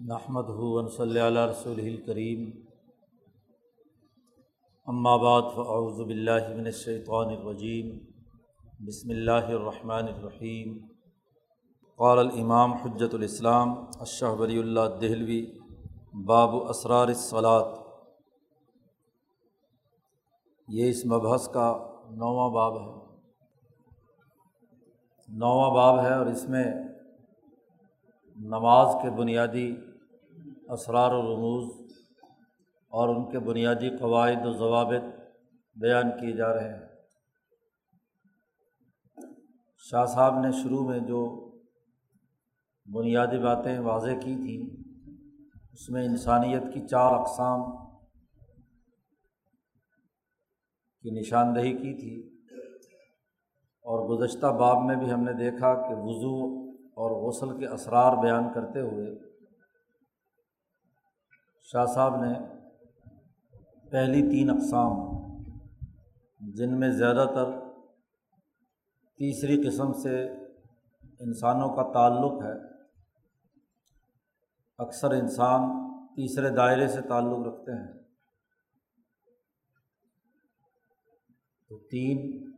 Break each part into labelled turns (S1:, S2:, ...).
S1: نحمد ہُون صلی اللہ رسول الکریم بعد فاعوذ باللہ من الشیطان الرجیم بسم اللہ الرحمن الرحیم قال الامام حجۃ الاسلام اشہ ولی اللہ دہلوی باب اسرار الصلاۃ یہ اس مبحث کا نواں باب ہے۔ نواں باب ہے اور اس میں نماز کے بنیادی اسرار و رموز اور ان کے بنیادی قواعد و ضوابط بیان کیے جا رہے ہیں۔ شاہ صاحب نے شروع میں جو بنیادی باتیں واضح کی تھیں اس میں انسانیت کی چار اقسام کی نشاندہی کی تھی اور گزشتہ باب میں بھی ہم نے دیکھا کہ وضو اور غسل کے اسرار بیان کرتے ہوئے شاہ صاحب نے پہلی تین اقسام، جن میں زیادہ تر تیسری قسم سے انسانوں کا تعلق ہے، اکثر انسان تیسرے دائرے سے تعلق رکھتے ہیں۔ تو تین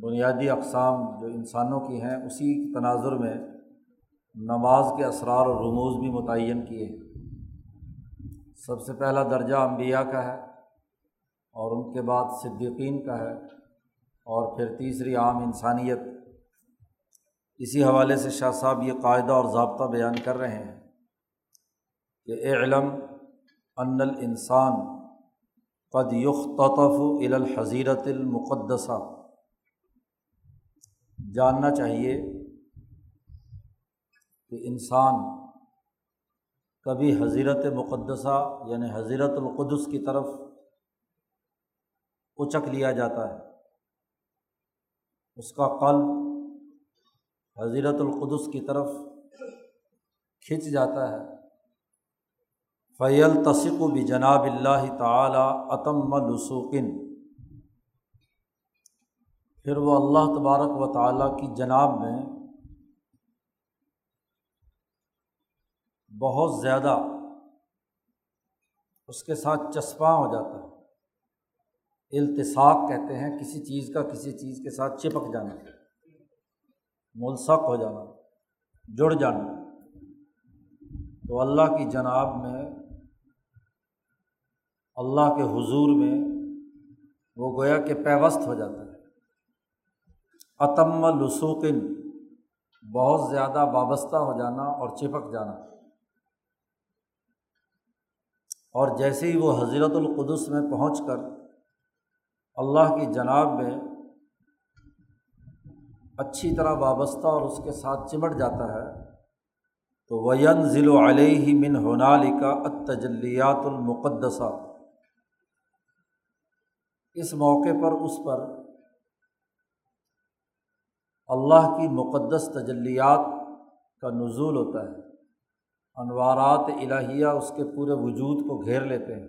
S1: بنیادی اقسام جو انسانوں کی ہیں، اسی تناظر میں نماز کے اسرار و رموز بھی متعین کیے ہیں۔ سب سے پہلا درجہ انبیاء کا ہے اور ان کے بعد صدیقین کا ہے اور پھر تیسری عام انسانیت۔ اسی حوالے سے شاہ صاحب یہ قاعدہ اور ضابطہ بیان کر رہے ہیں کہ اے علم ان الانسان قد یختطف الى الحضیرت المقدسہ۔ جاننا چاہیے کہ انسان کبھی حضیرت مقدسہ یعنی حضیرت القدس کی طرف اچک لیا جاتا ہے۔ اس کا قلب حضیرت القدس کی طرف کھنچ جاتا ہے۔ فیل تصق و بھی جناب اللہ تعلیٰ عتم لسوقن۔ پھر وہ اللہ تبارک و تعالیٰ کی جناب میں بہت زیادہ اس کے ساتھ چسپاں ہو جاتا ہے۔ التصاق کہتے ہیں کسی چیز کا کسی چیز کے ساتھ چپک جانا۔ ملسق ہو جانا، جڑ جانا۔ تو اللہ کی جناب میں، اللہ کے حضور میں وہ گویا کہ پیوست ہو جاتا ہے۔ عتم لسوقن، بہت زیادہ وابستہ ہو جانا اور چپک جانا۔ اور جیسے ہی وہ حضرت القدس میں پہنچ کر اللہ کی جناب میں اچھی طرح وابستہ اور اس کے ساتھ چمٹ جاتا ہے، تو وین ضلع و علیہ من ہونال کا اتجلیات المقدسہ اس موقع پر اس پر اللہ کی مقدس تجلیات کا نزول ہوتا ہے۔ انوارات الہیہ اس کے پورے وجود کو گھیر لیتے ہیں۔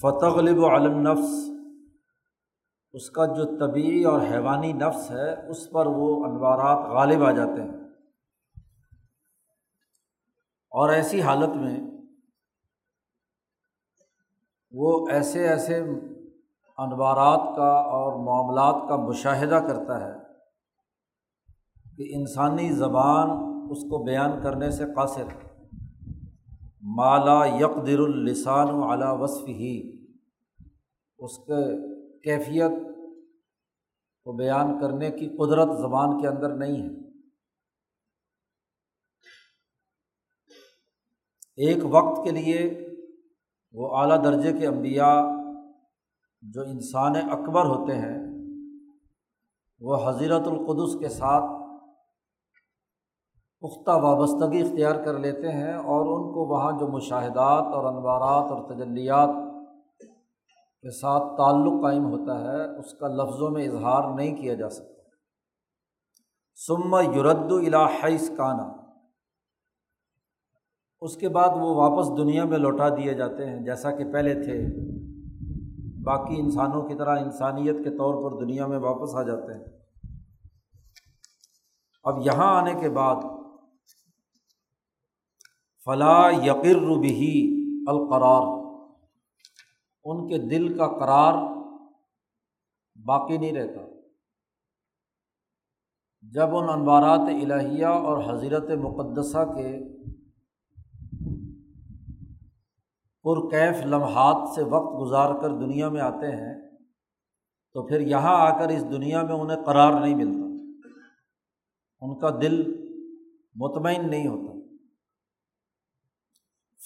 S1: فتح غلب علم نفس اس کا جو طبعی اور حیوانی نفس ہے، اس پر وہ انوارات غالب آ جاتے ہیں۔ اور ایسی حالت میں وہ ایسے ایسے انوارات کا اور معاملات کا مشاہدہ کرتا ہے کہ انسانی زبان اس کو بیان کرنے سے قاصر۔ مالا یکدر السان و اعلیٰ وصف ہی اس کے کیفیت کو بیان کرنے کی قدرت زبان کے اندر نہیں ہے۔ ایک وقت کے لیے وہ اعلیٰ درجے کے انبیاء جو انسان اکبر ہوتے ہیں، وہ حضیرت القدس کے ساتھ پختہ وابستگی اختیار کر لیتے ہیں اور ان کو وہاں جو مشاہدات اور انوارات اور تجلیات کے ساتھ تعلق قائم ہوتا ہے، اس کا لفظوں میں اظہار نہیں کیا جا سکتا۔ سما یورد الحیث کانا اس کے بعد وہ واپس دنیا میں لوٹا دیے جاتے ہیں، جیسا کہ پہلے تھے۔ باقی انسانوں کی طرح انسانیت کے طور پر دنیا میں واپس آ جاتے ہیں۔ اب یہاں آنے کے بعد فلاں یقر بھی القرار، ان کے دل کا قرار باقی نہیں رہتا۔ جب ان انوارات الہیہ اور حضرت مقدسہ کے پرکیف لمحات سے وقت گزار کر دنیا میں آتے ہیں، تو پھر یہاں آ کر اس دنیا میں انہیں قرار نہیں ملتا۔ ان کا دل مطمئن نہیں ہوتا۔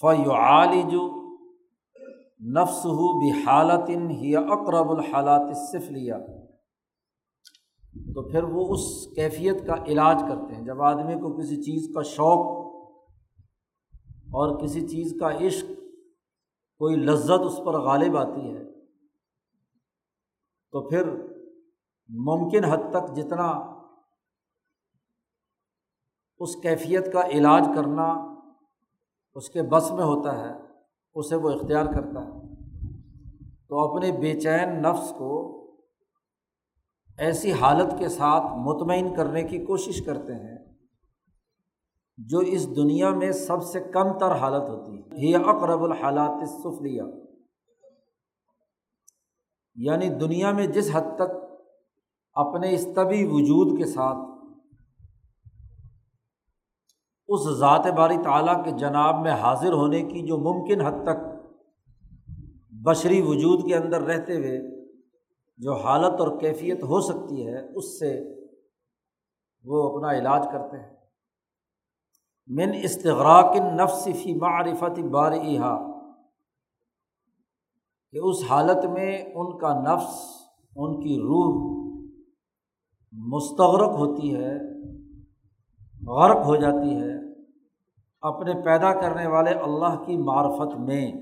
S1: فعالج نفس ہو بھی ہی اقرب الحالات صف لیا تو پھر وہ اس کیفیت کا علاج کرتے ہیں۔ جب آدمی کو کسی چیز کا شوق اور کسی چیز کا عشق، کوئی لذت اس پر غالب آتی ہے، تو پھر ممکن حد تک جتنا اس کیفیت کا علاج کرنا اس کے بس میں ہوتا ہے، اسے وہ اختیار کرتا ہے۔ تو اپنے بے چین نفس کو ایسی حالت کے ساتھ مطمئن کرنے کی کوشش کرتے ہیں جو اس دنیا میں سب سے کم تر حالت ہوتی ہے۔ یہ اقرب الحالات سفلیہ یعنی دنیا میں جس حد تک اپنے اس طبی وجود کے ساتھ اس ذات باری تعالیٰ کے جناب میں حاضر ہونے کی جو ممکن حد تک بشری وجود کے اندر رہتے ہوئے جو حالت اور کیفیت ہو سکتی ہے، اس سے وہ اپنا علاج کرتے ہیں۔ من استغراق نفس فی معرفت بار کہ اس حالت میں ان کا نفس، ان کی روح مستغرق ہوتی ہے غرق ہو جاتی ہے اپنے پیدا کرنے والے اللہ کی معرفت میں۔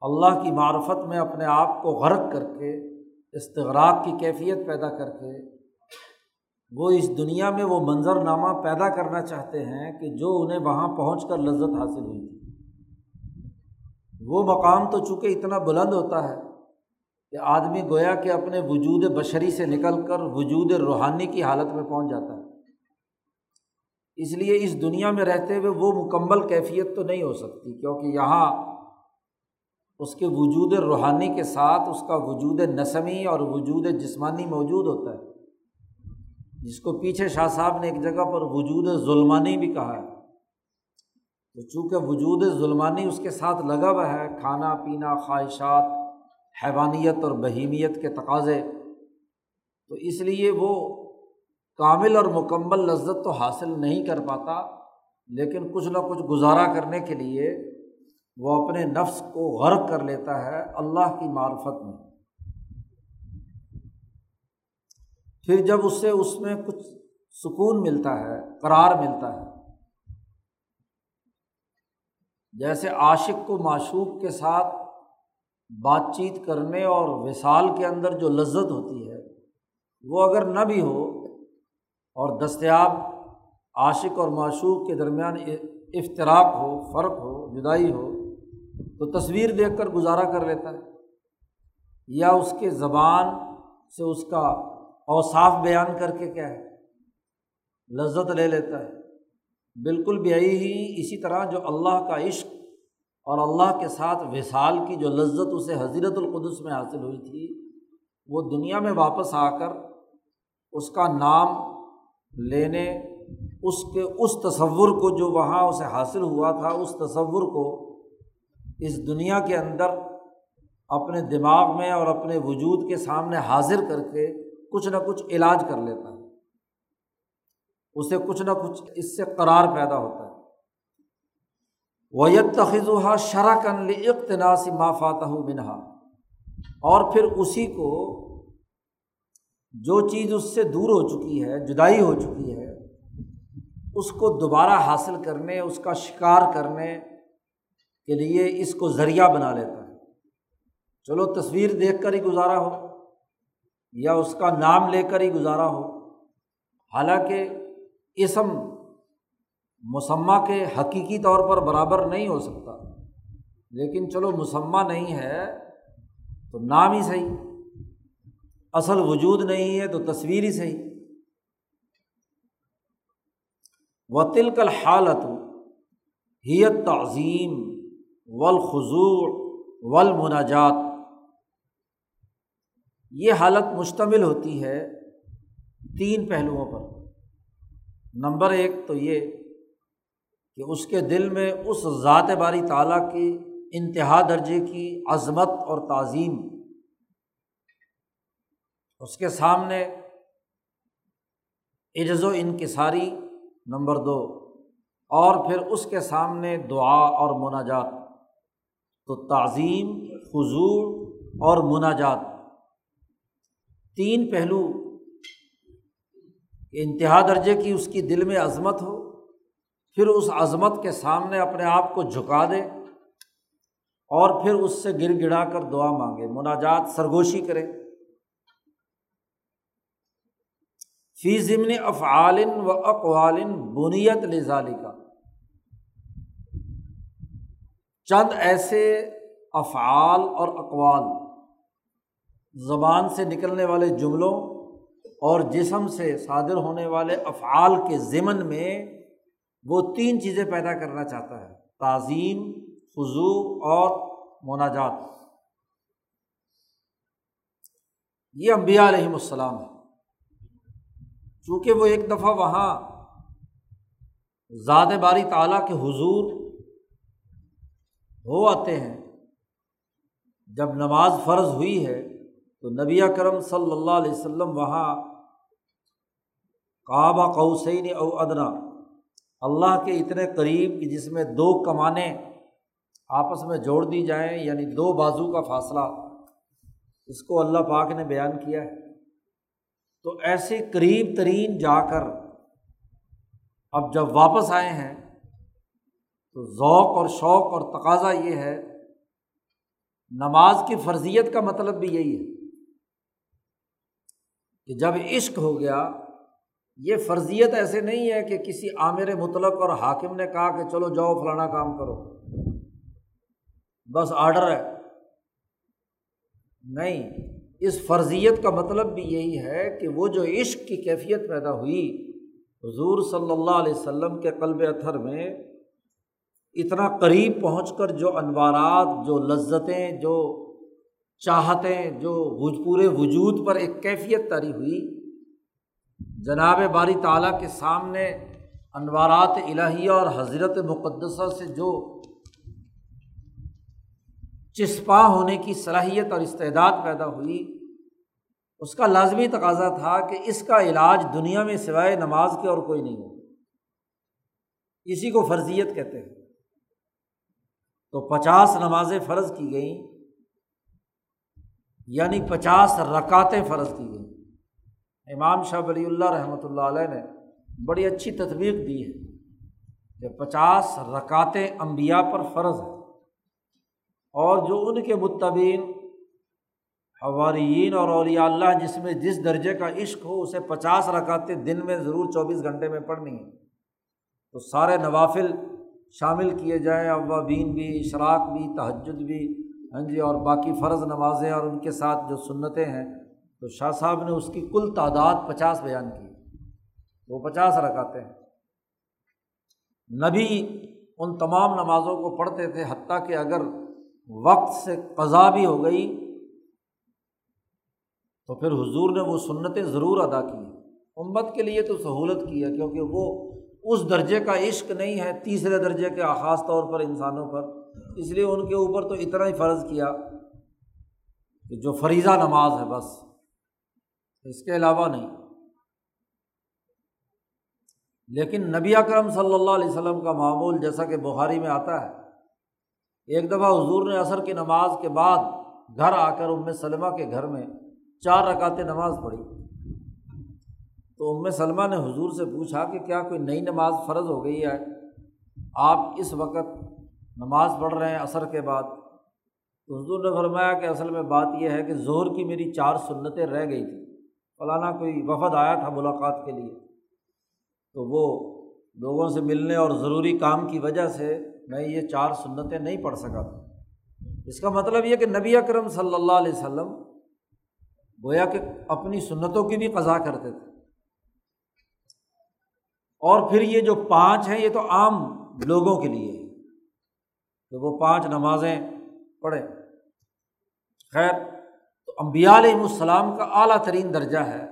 S1: اللہ کی معرفت میں اپنے آپ کو غرق کر کے، استغراق کی کیفیت پیدا کر کے، وہ اس دنیا میں وہ منظر نامہ پیدا کرنا چاہتے ہیں کہ جو انہیں وہاں پہنچ کر لذت حاصل ہوئی تھی۔ وہ مقام تو چونکہ اتنا بلند ہوتا ہے کہ آدمی گویا کہ اپنے وجود بشری سے نکل کر وجود روحانی کی حالت میں پہنچ جاتا ہے۔ اس لیے اس دنیا میں رہتے ہوئے وہ مکمل کیفیت تو نہیں ہو سکتی، کیونکہ یہاں اس کے وجود روحانی کے ساتھ اس کا وجود نسمی اور وجود جسمانی موجود ہوتا ہے۔ جس کو پیچھے شاہ صاحب نے ایک جگہ پر وجود ظلمانی بھی کہا ہے۔ تو چونکہ وجود ظلمانی اس کے ساتھ لگا ہوا ہے، کھانا پینا، خواہشات حیوانیت اور بہیمیت کے تقاضے۔ تو اس لیے وہ کامل اور مکمل لذت تو حاصل نہیں کر پاتا، لیکن کچھ نہ کچھ گزارا کرنے کے لیے وہ اپنے نفس کو غرق کر لیتا ہے اللہ کی معرفت میں۔ پھر جب اس سے اس میں کچھ سکون ملتا ہے، قرار ملتا ہے، جیسے عاشق کو معشوق کے ساتھ بات چیت کرنے اور وصال کے اندر جو لذت ہوتی ہے، وہ اگر نہ بھی ہو اور دستیاب عاشق اور معشوق کے درمیان افطراک ہو، فرق ہو، جدائی ہو، تو تصویر دیکھ کر گزارا کر لیتا ہے۔ یا اس کے زبان سے اس کا اوصاف بیان کر کے کیا ہے، لذت لے لیتا ہے۔ بالکل بیائی ہی اسی طرح جو اللہ کا عشق اور اللہ کے ساتھ وصال کی جو لذت اسے حضرت القدس میں حاصل ہوئی تھی، وہ دنیا میں واپس آ کر اس کا نام لینے، اس کے، اس تصور کو جو وہاں اسے حاصل ہوا تھا، اس تصور کو اس دنیا کے اندر اپنے دماغ میں اور اپنے وجود کے سامنے حاضر کر کے کچھ نہ کچھ علاج کر لیتا۔ ہے اسے کچھ نہ کچھ اس سے قرار پیدا ہوتا۔ ہے ویت تخذہ شرکن اقتناسی ما فاتح منہا اور پھر اسی کو جو چیز اس سے دور ہو چکی ہے، جدائی ہو چکی ہے، اس کو دوبارہ حاصل کرنے، اس کا شکار کرنے کے لیے اس کو ذریعہ بنا لیتا ہے۔ چلو تصویر دیکھ کر ہی گزارا ہو، یا اس کا نام لے کر ہی گزارا ہو۔ حالانکہ اسم مسمہ کے حقیقی طور پر برابر نہیں ہو سکتا۔ لیکن چلو مسمہ نہیں ہے تو نام ہی صحیح۔ اصل وجود نہیں ہے تو تصویر ہی صحیح۔ و تلکل حالت ہیت تعظیم والخضوع والمناجات یہ حالت مشتمل ہوتی ہے تین پہلوؤں پر۔ نمبر ایک تو یہ کہ اس کے دل میں اس ذات باری تعالیٰ کی انتہا درجے کی عظمت اور تعظیم۔ اس کے سامنے عجز و انکساری نمبر دو، اور پھر اس کے سامنے دعا اور مناجات۔ تو تعظیم، حضور اور مناجات۔ تین پہلو انتہا درجے کی اس کی دل میں عظمت ہو پھر اس عظمت کے سامنے اپنے آپ کو جھکا دے اور پھر اس سے گر گڑا کر دعا مانگے، مناجات سرگوشی کرے۔ فی ضمن افعال و اقوال بنیت لزالی کا چند ایسے افعال اور اقوال زبان سے نکلنے والے جملوں اور جسم سے صادر ہونے والے افعال کے ضمن میں وہ تین چیزیں پیدا کرنا چاہتا ہے، تعظیم فضو اور مناجات۔ یہ امبیا علیہم السلام ہے چونکہ وہ ایک دفعہ وہاں زیادہ باری تعالیٰ کے حضور ہو آتے ہیں، جب نماز فرض ہوئی ہے تو نبی کرم صلی اللہ علیہ وسلم وہاں کعبہ قوسین او ادنا اللہ کے اتنے قریب کہ جس میں دو کمانیں آپس میں جوڑ دی جائیں یعنی دو بازو کا فاصلہ، اس کو اللہ پاک نے بیان کیا ہے۔ تو ایسے قریب ترین جا کر اب جب واپس آئے ہیں، تو ذوق اور شوق اور تقاضا یہ ہے، نماز کی فرضیت کا مطلب بھی یہی ہے کہ جب عشق ہو گیا یہ فرضیت ایسے نہیں ہے کہ کسی عامر مطلق اور حاکم نے کہا کہ چلو جاؤ فلانا کام کرو۔ بس آڈر ہے۔ نہیں، اس فرضیت کا مطلب بھی یہی ہے کہ وہ جو عشق کی کیفیت پیدا ہوئی حضور صلی اللہ علیہ وسلم کے قلب اتھر میں، اتنا قریب پہنچ کر جو انوارات، جو لذتیں، جو چاہتیں، جو پورے وجود پر ایک کیفیت تاری ہوئی جناب باری تعالیٰ کے سامنے انوارات الہیہ اور حضرت مقدسہ سے جو چسپاں ہونے کی صلاحیت اور استعداد پیدا ہوئی، اس کا لازمی تقاضا تھا کہ اس کا علاج دنیا میں سوائے نماز کے اور کوئی نہیں ہو۔ اسی کو فرضیت کہتے ہیں۔ تو پچاس نمازیں فرض کی گئیں یعنی پچاس رکاتیں فرض کی گئیں۔ امام شاہ ولی اللہ رحمۃ اللہ علیہ نے بڑی اچھی تطبیق دی ہے کہ پچاس رکاتیں امبیا پر فرض ہے اور جو ان کے متبین حوارین اور اولیاء اللہ جس میں جس درجے کا عشق ہو، اسے پچاس رکاتیں دن میں ضرور چوبیس گھنٹے میں پڑھنی ہے تو سارے نوافل شامل کیے جائیں، اوابین بھی، اشراق بھی، تہجد بھی ہاں جی اور باقی فرض نمازیں اور ان کے ساتھ جو سنتیں ہیں تو شاہ صاحب نے اس کی کل تعداد پچاس بیان کی۔ وہ پچاس رکھاتے ہیں۔ نبی ان تمام نمازوں کو پڑھتے تھے، حتیٰ کہ اگر وقت سے قضا بھی ہو گئی تو پھر حضور نے وہ سنتیں ضرور ادا کی۔ امت کے لیے تو سہولت کی ہے، کیونکہ وہ اس درجے کا عشق نہیں ہے، تیسرے درجے کے خاص طور پر انسانوں پر۔ اس لیے ان کے اوپر تو اتنا ہی فرض کیا کہ جو فریضہ نماز ہے، بس۔ اس کے علاوہ نہیں۔ لیکن نبی اکرم صلی اللہ علیہ وسلم کا معمول جیسا کہ بخاری میں آتا ہے، ایک دفعہ حضور نے عصر کی نماز کے بعد گھر آ کر ام سلمہ کے گھر میں چار رکعت نماز پڑھی۔ تو ام سلمہ نے حضور سے پوچھا کہ کیا کوئی نئی نماز فرض ہو گئی ہے؟ آپ اس وقت نماز پڑھ رہے ہیں عصر کے بعد؟ تو حضور نے فرمایا کہ اصل میں بات یہ ہے کہ زہر کی میری چار سنتیں رہ گئی تھیں۔ فلانا کوئی وفد آیا تھا ملاقات کے لیے، تو وہ لوگوں سے ملنے اور ضروری کام کی وجہ سے میں یہ چار سنتیں نہیں پڑھ سکا تھا۔ اس کا مطلب یہ کہ نبی اکرم صلی اللہ علیہ وسلم گویا کہ اپنی سنتوں کی بھی قضا کرتے تھے۔ اور پھر یہ جو پانچ ہیں، یہ تو عام لوگوں کے لیے ہے کہ وہ پانچ نمازیں پڑھیں۔ خیر امبیا علیہ السلام کا اعلیٰ ترین درجہ ہے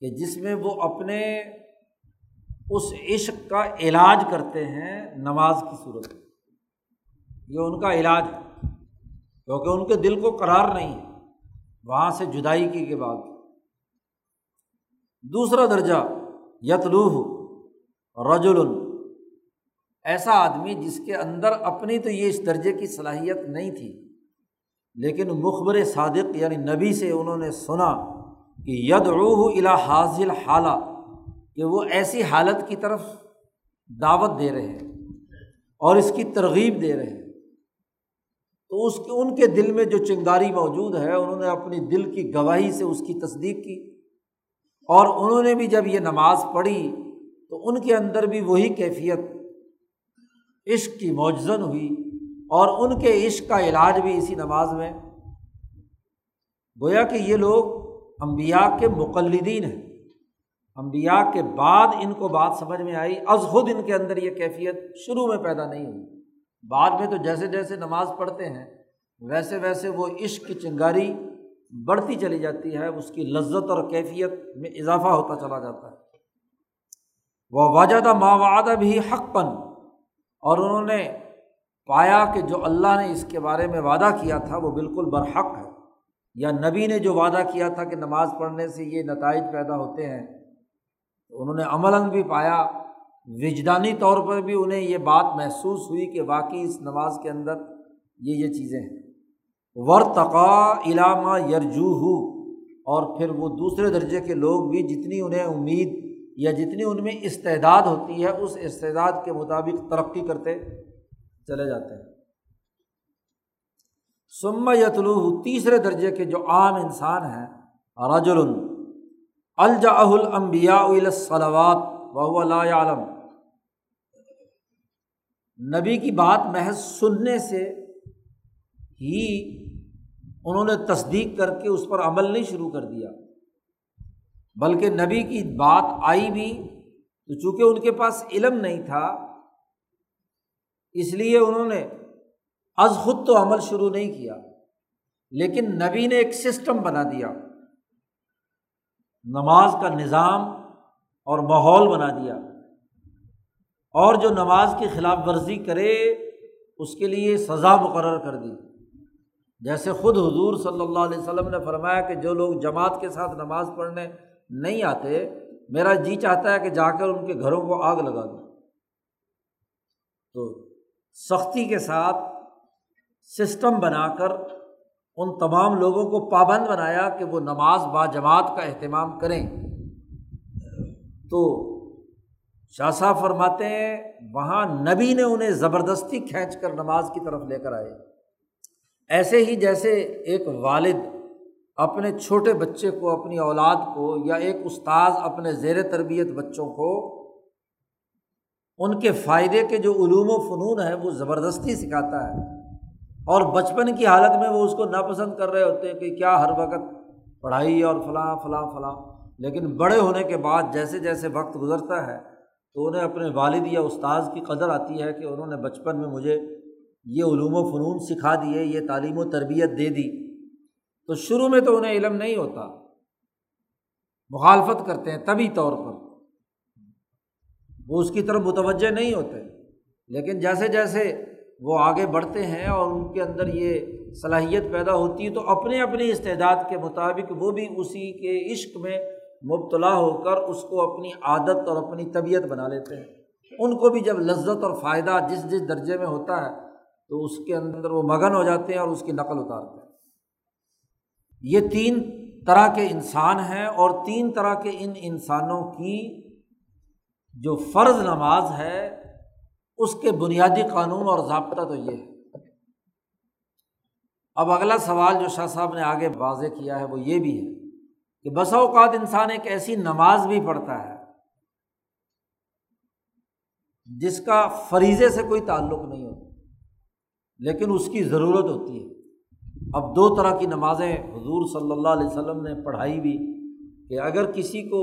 S1: کہ جس میں وہ اپنے اس عشق کا علاج کرتے ہیں نماز کی صورت میں۔ یہ ان کا علاج ہے، کیونکہ ان کے دل کو قرار نہیں ہے، وہاں سے جدائی کی کے بعد۔ دوسرا درجہ یتلوح رجل۔ ایسا آدمی جس کے اندر اپنی تو یہ اس درجے کی صلاحیت نہیں تھی لیکن مخبر صادق یعنی نبی سے انہوں نے سنا کہ ید روح الا حاضل حالہ کہ وہ ایسی حالت کی طرف دعوت دے رہے ہیں اور اس کی ترغیب دے رہے ہیں۔ تو اس کے، ان کے دل میں جو چنگاری موجود ہے، انہوں نے اپنی دل کی گواہی سے اس کی تصدیق کی۔ اور انہوں نے بھی جب یہ نماز پڑھی، تو ان کے اندر بھی وہی کیفیت، عشق کی موجزن ہوئی۔ اور ان کے عشق کا علاج بھی اسی نماز میں۔ گویا کہ یہ لوگ امبیا کے مقلدین ہیں۔ امبیا کے بعد ان کو بات سمجھ میں آئی۔ از خود ان کے اندر یہ کیفیت شروع میں پیدا نہیں ہوئی۔ بعد میں تو جیسے جیسے نماز پڑھتے ہیں، ویسے ویسے وہ عشق کی چنگاری بڑھتی چلی جاتی ہے، اس کی لذت اور کیفیت میں اضافہ ہوتا چلا جاتا ہے۔ وہ واجدہ ماوادہ بھی حق پن اور انہوں نے پایا کہ جو اللہ نے اس کے بارے میں وعدہ کیا تھا وہ بالکل برحق ہے۔ یا نبی نے جو وعدہ کیا تھا کہ نماز پڑھنے سے یہ نتائج پیدا ہوتے ہیں، تو انہوں نے عملاً بھی پایا۔ وجدانی طور پر بھی انہیں یہ بات محسوس ہوئی کہ واقعی اس نماز کے اندر یہ یہ چیزیں ہیں۔ ورتقا علامہ یرجو ہو اور پھر وہ دوسرے درجے کے لوگ بھی جتنی انہیں امید یا جتنی ان میں استعداد ہوتی ہے، اس استعداد کے مطابق ترقی کرتے۔ چلے جاتے ہیں۔ سما یتلو تیسرے درجے کے جو عام انسان ہیں رجل الجا المبیا الصلوات و لا عالم نبی کی بات محض سننے سے ہی انہوں نے تصدیق کر کے اس پر عمل نہیں شروع کر دیا۔ بلکہ نبی کی بات آئی بھی تو چونکہ ان کے پاس علم نہیں تھا اس لیے انہوں نے از خود تو عمل شروع نہیں کیا، لیکن نبی نے ایک سسٹم بنا دیا۔ نماز کا نظام اور ماحول بنا دیا۔ اور جو نماز کی خلاف ورزی کرے، اس کے لیے سزا مقرر کر دی۔ جیسے خود حضور صلی اللہ علیہ وسلم نے فرمایا کہ جو لوگ جماعت کے ساتھ نماز پڑھنے نہیں آتے، میرا جی چاہتا ہے کہ جا کر ان کے گھروں کو آگ لگا دوں۔ تو سختی کے ساتھ سسٹم بنا کر ان تمام لوگوں کو پابند بنایا کہ وہ نماز با جماعت کا اہتمام کریں۔ تو شاہ صاحب فرماتے ہیں، وہاں نبی نے انہیں زبردستی کھینچ کر نماز کی طرف لے کر آئے۔ ایسے ہی جیسے ایک والد اپنے چھوٹے بچے کو، اپنی اولاد کو یا ایک استاذ اپنے زیر تربیت بچوں کو ان کے فائدے کے جو علوم و فنون ہیں وہ زبردستی سکھاتا ہے۔ اور بچپن کی حالت میں وہ اس کو ناپسند کر رہے ہوتے ہیں کہ کیا ہر وقت پڑھائی اور فلاں فلاں فلاں۔ لیکن بڑے ہونے کے بعد جیسے جیسے وقت گزرتا ہے تو انہیں اپنے والد یا استاذ کی قدر آتی ہے کہ انہوں نے بچپن میں مجھے یہ علوم و فنون سکھا دیے، یہ تعلیم و تربیت دے دی۔ تو شروع میں تو انہیں علم نہیں ہوتا، مخالفت کرتے ہیں طبی طور پر۔ وہ اس کی طرف متوجہ نہیں ہوتے۔ لیکن جیسے جیسے وہ آگے بڑھتے ہیں اور ان کے اندر یہ صلاحیت پیدا ہوتی ہے، تو اپنے اپنی استعداد کے مطابق وہ بھی اسی کے عشق میں مبتلا ہو کر اس کو اپنی عادت اور اپنی طبیعت بنا لیتے ہیں۔ ان کو بھی جب لذت اور فائدہ جس جس درجے میں ہوتا ہے، تو اس کے اندر وہ مگن ہو جاتے ہیں اور اس کی نقل اتارتے ہیں۔ یہ تین طرح کے انسان ہیں اور تین طرح کے ان انسانوں کی جو فرض نماز ہے، اس کے بنیادی قانون اور ضابطہ تو یہ ہے۔ اب اگلا سوال جو شاہ صاحب نے آگے واضح کیا ہے، وہ یہ بھی ہے کہ بسا اوقات انسان ایک ایسی نماز بھی پڑھتا ہے جس کا فریضے سے کوئی تعلق نہیں ہوتا، لیکن اس کی ضرورت ہوتی ہے۔ اب دو طرح کی نمازیں حضور صلی اللہ علیہ وسلم نے پڑھائی بھی کہ اگر کسی کو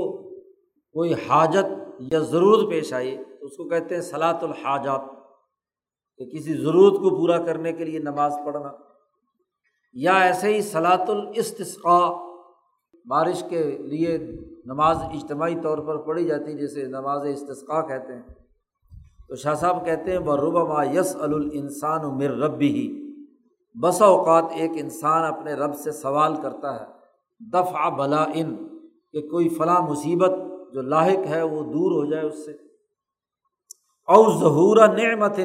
S1: کوئی حاجت یا ضرورت پیش آئی تو اس کو کہتے ہیں صلاۃ الحاجات، کہ کسی ضرورت کو پورا کرنے کے لیے نماز پڑھنا۔ یا ایسے ہی صلاۃ الاستقاء بارش کے لیے نماز اجتماعی طور پر پڑھی جاتی جیسے نماز استثقاء کہتے ہیں۔ تو شاہ صاحب کہتے ہیں وہ ربا یس الانسان مر ربی ہی بسا اوقات ایک انسان اپنے رب سے سوال کرتا ہے، دفع بلا ان کہ کوئی فلاں مصیبت جو لاحق ہے وہ دور ہو جائے اس سے۔ او ظہور نعمت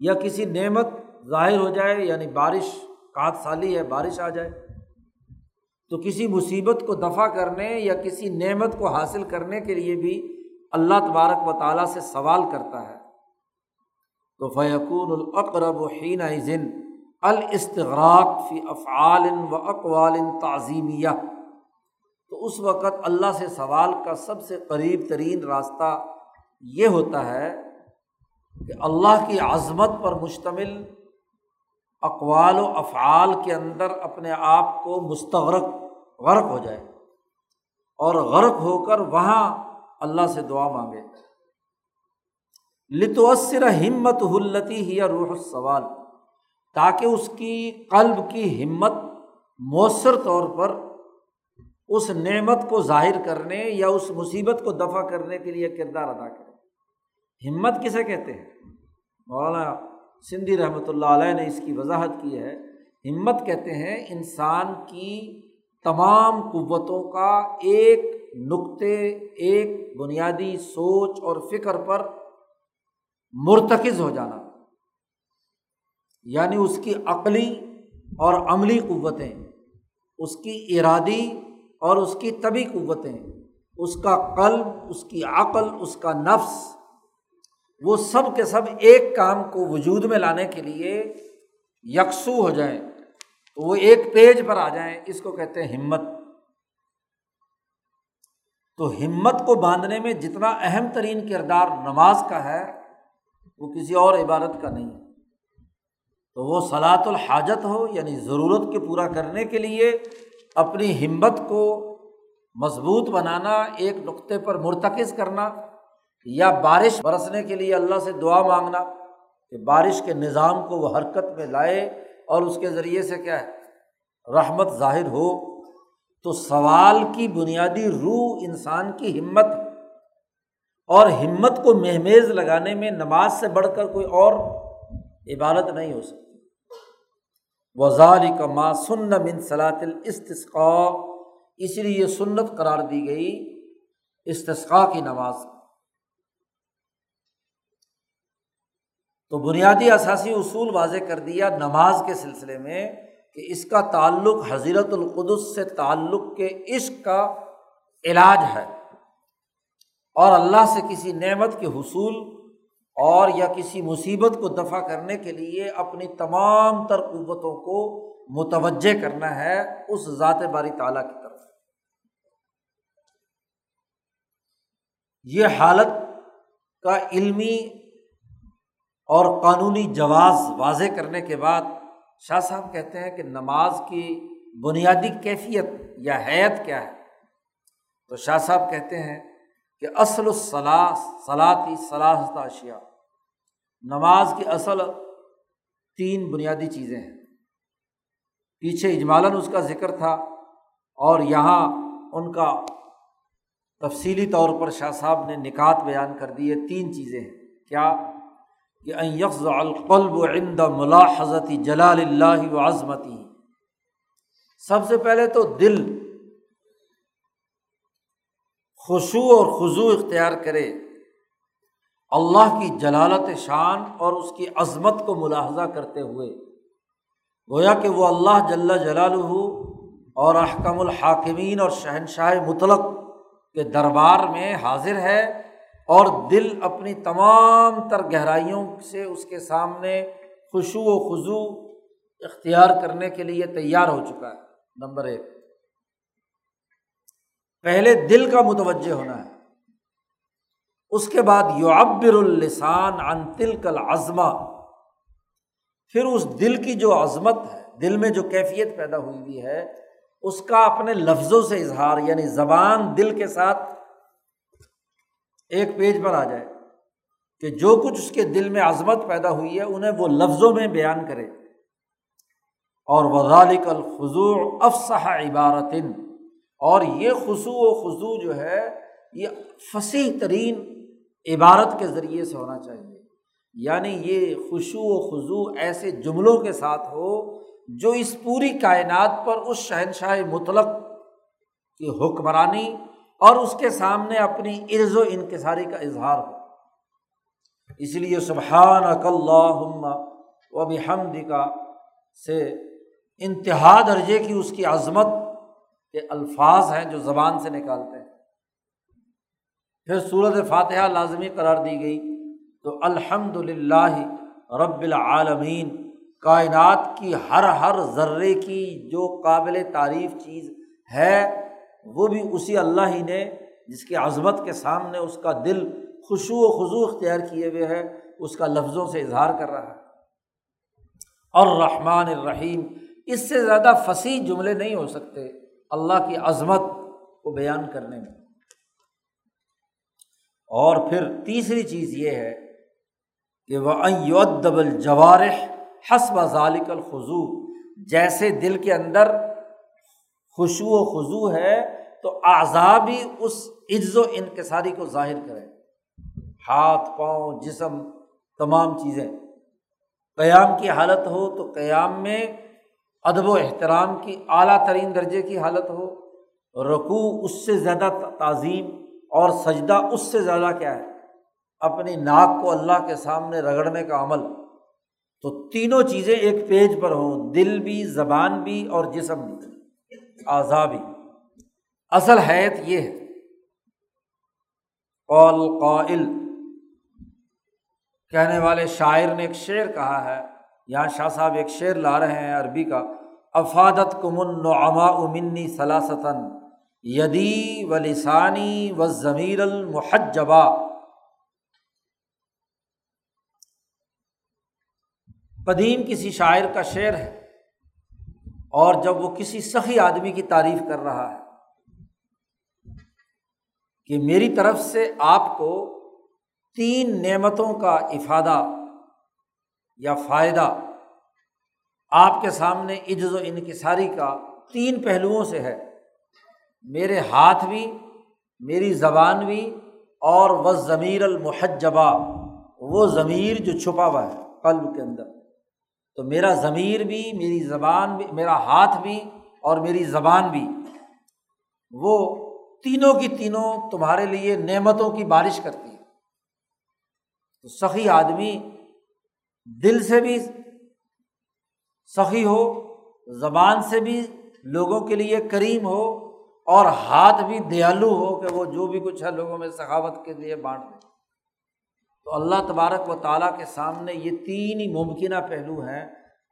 S1: یا کسی نعمت ظاہر ہو جائے یعنی بارش کات سالی ہے، بارش آ جائے۔ تو کسی مصیبت کو دفاع کرنے یا کسی نعمت کو حاصل کرنے کے لیے بھی اللہ تبارک و تعالیٰ سے سوال کرتا ہے۔ تو فیقون القرب و حین ذن الاستغراق فی افعال و اقوال تعظیمیہ۔ تو اس وقت اللہ سے سوال کا سب سے قریب ترین راستہ یہ ہوتا ہے کہ اللہ کی عظمت پر مشتمل اقوال و افعال کے اندر اپنے آپ کو مستغرق غرق ہو جائے اور غرق ہو کر وہاں اللہ سے دعا مانگے۔ لتوثر ہمت ہلتی ہی یا روح سوال تاکہ اس کی قلب کی ہمت مؤثر طور پر اس نعمت کو ظاہر کرنے یا اس مصیبت کو دفاع کرنے کے لیے کردار ادا کرے۔ ہمت کسے کہتے ہیں؟ مولانا سندھی رحمۃ اللہ علیہ نے اس کی وضاحت کی ہے۔ ہمت کہتے ہیں انسان کی تمام قوتوں کا ایک نقطے، ایک بنیادی سوچ اور فکر پر مرتکز ہو جانا۔ یعنی اس کی عقلی اور عملی قوتیں، اس کی ارادی اور اس کی طبی قوتیں، اس کا قلب، اس کی عقل، اس کا نفس، وہ سب کے سب ایک کام کو وجود میں لانے کے لیے یکسو ہو جائیں، تو وہ ایک پیج پر آ جائیں، اس کو کہتے ہیں ہمت۔ تو ہمت کو باندھنے میں جتنا اہم ترین کردار نماز کا ہے، وہ کسی اور عبادت کا نہیں۔ تو وہ صلاۃ الحاجت ہو یعنی ضرورت کے پورا کرنے کے لیے اپنی ہمت کو مضبوط بنانا، ایک نقطے پر مرتکز کرنا یا بارش برسنے کے لیے اللہ سے دعا مانگنا کہ بارش کے نظام کو وہ حرکت میں لائے اور اس کے ذریعے سے کیا ہے، رحمت ظاہر ہو۔ تو سوال کی بنیادی روح انسان کی ہمت اور ہمت کو مہمیز لگانے میں نماز سے بڑھ کر کوئی اور عبادت نہیں ہو سکتی۔ وزال کا ماں سن من صلاط الاستسقا اسی لیے یہ سنت قرار دی گئی استسقا کی نماز۔ تو بنیادی اثاثی اصول واضح کر دیا نماز کے سلسلے میں کہ اس کا تعلق حضرت القدس سے تعلق کے عشق کا علاج ہے۔ اور اللہ سے کسی نعمت کے حصول اور یا کسی مصیبت کو دفاع کرنے کے لیے اپنی تمام تر قوتوں کو متوجہ کرنا ہے اس ذات باری تعالیٰ کی طرف۔ یہ حالت کا علمی اور قانونی جواز واضح کرنے کے بعد شاہ صاحب کہتے ہیں کہ نماز کی بنیادی کیفیت یا حیت کیا ہے؟ تو شاہ صاحب کہتے ہیں کہ اصل الصلاح صلاحی صلاحت اشیا نماز کی اصل تین بنیادی چیزیں ہیں۔ پیچھے اجمالاً اس کا ذکر تھا اور یہاں ان کا تفصیلی طور پر شاہ صاحب نے نکات بیان کر دیے تین چیزیں ہیں۔ کیا؟ کہ یکز القلب عند ملاحظت جلال اللہ و عظمتی سب سے پہلے تو دل خوشو اور خضو اختیار کرے۔ اللہ کی جلالت شان اور اس کی عظمت کو ملاحظہ کرتے ہوئے، گویا کہ وہ اللہ جل جلال اور احکم الحاکمین اور شہنشاہ مطلق کے دربار میں حاضر ہے اور دل اپنی تمام تر گہرائیوں سے اس کے سامنے خوشو و خضو اختیار کرنے کے لیے تیار ہو چکا ہے۔ نمبر ایک، پہلے دل کا متوجہ ہونا ہے۔ اس کے بعد یو ابر السان ان تل کل عظمہ پھر اس دل کی جو عظمت ہے، دل میں جو کیفیت پیدا ہوئی ہوئی ہے، اس کا اپنے لفظوں سے اظہار یعنی زبان دل کے ساتھ ایک پیج پر آ جائے کہ جو کچھ اس کے دل میں عظمت پیدا ہوئی ہے، انہیں وہ لفظوں میں بیان کرے۔ اور وزالک الخضوع افسح عبارت اور یہ خصو و خضو جو ہے، یہ فصیح ترین عبارت کے ذریعے سے ہونا چاہیے۔ یعنی یہ خوشو و خضو ایسے جملوں کے ساتھ ہو جو اس پوری کائنات پر اس شہنشاہ مطلق کی حکمرانی اور اس کے سامنے اپنی عرض و انکساری کا اظہار ہو۔ اس لیے سبحان اک و بحمد کا سے انتہا درجے کی اس کی عظمت کے الفاظ ہیں جو زبان سے نکالتے ہیں۔ پھر صورت فاتحہ لازمی قرار دی گئی۔ تو الحمد للہ رب العالمین، کائنات کی ہر ہر ذرے کی جو قابل تعریف چیز ہے، وہ بھی اسی اللہ ہی نے، جس کی عظمت کے سامنے اس کا دل خوشو و خضو اختیار کیے ہوئے ہے، اس کا لفظوں سے اظہار کر رہا ہے۔ اور رحمٰن الرحیم، اس سے زیادہ فصیح جملے نہیں ہو سکتے، اللہ کی عظمت کو بیان کرنے میں۔ اور پھر تیسری چیز یہ ہے کہ وہ ادب جوارح حسب ذالک الخضو جیسے دل کے اندر خوشو و خضو ہے، تو بھی اس عز و انکساری کو ظاہر کرے ہاتھ، پاؤں، جسم، تمام چیزیں۔ قیام کی حالت ہو تو قیام میں ادب و احترام کی اعلیٰ ترین درجے کی حالت ہو۔ رقو اس سے زیادہ تعظیم۔ اور سجدہ اس سے زیادہ کیا ہے؟ اپنی ناک کو اللہ کے سامنے رگڑنے کا عمل۔ تو تینوں چیزیں ایک پیج پر ہوں، دل بھی، زبان بھی اور جسم بھی اعضا بھی۔ اصل حیت یہ ہے، قول قائل۔ کہنے والے شاعر نے ایک شعر کہا ہے، یہاں شاہ صاحب ایک شعر لا رہے ہیں عربی کا افادت کمن نعما امنی سلاستاً یدی و لسانی و ضمیر المحجبا قدیم کسی شاعر کا شعر ہے اور جب وہ کسی سخی آدمی کی تعریف کر رہا ہے کہ میری طرف سے آپ کو تین نعمتوں کا افادہ یا فائدہ آپ کے سامنے عجز و انکساری کا تین پہلوؤں سے ہے۔ میرے ہاتھ بھی، میری زبان بھی اور وہ ضمیر المحجبہ، وہ ضمیر جو چھپا ہوا ہے قلب کے اندر۔ تو میرا ضمیر بھی، میری زبان بھی، میرا ہاتھ بھی اور میری زبان بھی، وہ تینوں کی تینوں تمہارے لیے نعمتوں کی بارش کرتی ہے۔ تو سخی آدمی دل سے بھی سخی ہو، زبان سے بھی لوگوں کے لیے کریم ہو اور ہاتھ بھی دیالو ہو کہ وہ جو بھی کچھ ہے لوگوں میں سخاوت کے لیے بانٹ دے۔ تو اللہ تبارک و تعالیٰ کے سامنے یہ تین ہی ممکنہ پہلو ہیں،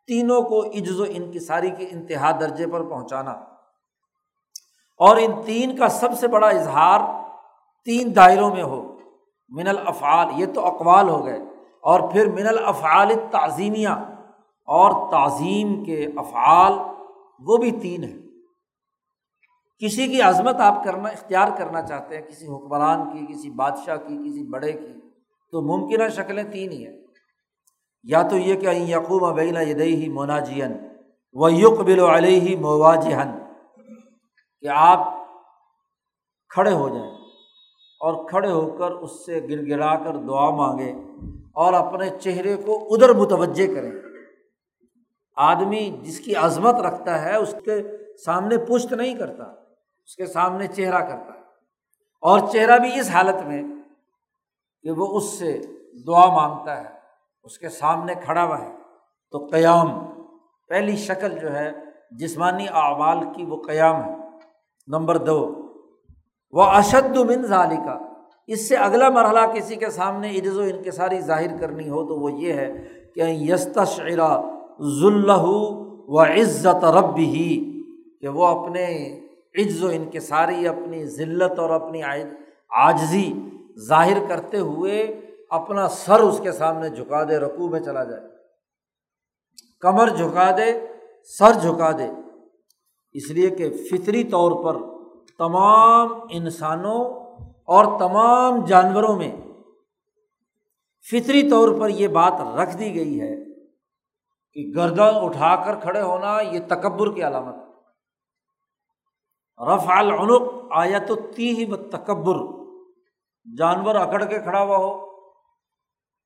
S1: تینوں کو عجز و انکساری کے انتہا درجے پر پہنچانا۔ اور ان تین کا سب سے بڑا اظہار تین دائروں میں ہو، من الافعال، یہ تو اقوال ہو گئے۔ اور پھر من الافعال تعظیمیہ اور تعظیم کے افعال، وہ بھی تین ہیں۔ کسی کی عظمت آپ کرنا، اختیار کرنا چاہتے ہیں، کسی حکمران کی، کسی بادشاہ کی، کسی بڑے کی، تو ممکنہ شکلیں تین ہی ہیں۔ یا تو یہ کہ یقوم ابینہ یدئی مناجین و یق بل علیہ مواجہن کہ آپ کھڑے ہو جائیں اور کھڑے ہو کر اس سے گر گڑا کر دعا مانگے اور اپنے چہرے کو ادھر متوجہ کریں۔ آدمی جس کی عظمت رکھتا ہے، اس کے سامنے پشت نہیں کرتا۔ اس کے سامنے چہرہ کرتا ہے۔ اور چہرہ بھی اس حالت میں کہ وہ اس سے دعا مانگتا ہے، اس کے سامنے کھڑا ہوا ہے۔ تو قیام، پہلی شکل جو ہے، جسمانی اعمال کی وہ قیام ہے۔ نمبر دو، وہ اشد من ظالی کا اس سے اگلا مرحلہ کسی کے سامنے عجز و انکساری ظاہر کرنی ہو تو وہ یہ ہے کہ یست شعرا ذلح و عزت رب ہی کہ وہ اپنے عز و انکساری اپنی ذلت اور اپنی عاجزی ظاہر کرتے ہوئے اپنا سر اس کے سامنے جھکا دے رقو میں چلا جائے۔ کمر جھکا دے، سر جھکا دے۔ اس لیے کہ فطری طور پر تمام انسانوں اور تمام جانوروں میں فطری طور پر یہ بات رکھ دی گئی ہے کہ گردن اٹھا کر کھڑے ہونا یہ تکبر کی علامت ہے۔ رف العنق آیا تو تی ہی تکبر جانور اکڑ کے کھڑا ہوا ہو،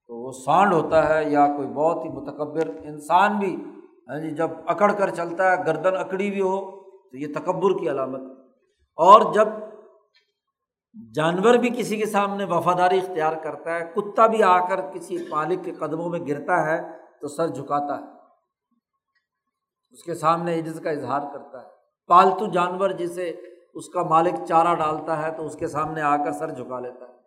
S1: تو وہ سانڈ ہوتا ہے یا کوئی بہت ہی متکبر انسان بھی ہاں جی جب اکڑ کر چلتا ہے، گردن اکڑی بھی ہو، تو یہ تکبر کی علامت۔ اور جب جانور بھی کسی کے سامنے وفاداری اختیار کرتا ہے، کتا بھی آ کر کسی مالک کے قدموں میں گرتا ہے، تو سر جھکاتا ہے۔ اس کے سامنے عجز کا اظہار کرتا ہے۔ پالتو جانور جسے اس کا مالک چارہ ڈالتا ہے تو اس کے سامنے آ کر سر جھکا لیتا ہے۔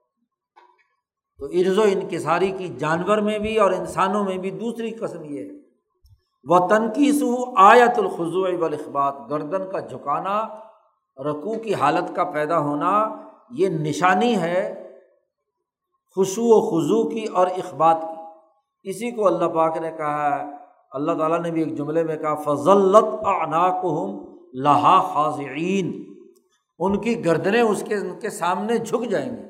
S1: تو عرض و انکساری کی جانور میں بھی اور انسانوں میں بھی دوسری قسم یہ ہے۔ وہ تنقی آیت الخضو والاخبات گردن کا جھکانا رقو کی حالت کا پیدا ہونا، یہ نشانی ہے خوشو و خضو کی اور اخبات کی۔ اسی کو اللہ پاک نے کہا ہے، اللہ تعالیٰ نے بھی ایک جملے میں کہا فضلت عناقہم لہا خاضعین، ان کی گردنیں اس کے ان کے سامنے جھک جائیں گی۔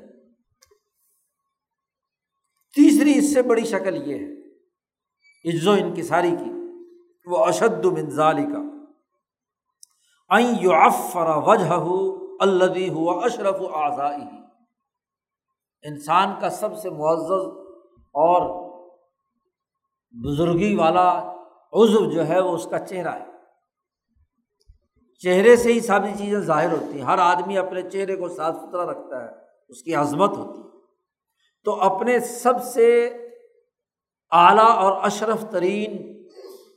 S1: تیسری اس سے بڑی شکل یہ ہے عز و انکساری کی، وہ اشد منظالی کا افرا وجہ الدی ہوا اشرف و آزائی انسان کا سب سے معزز اور بزرگی والا عزو جو ہے وہ اس کا چہرہ ہے۔ چہرے سے ہی ساری چیزیں ظاہر ہوتی ہیں۔ ہر آدمی اپنے چہرے کو صاف ستھرا رکھتا ہے، اس کی عظمت ہوتی ہے۔ تو اپنے سب سے اعلیٰ اور اشرف ترین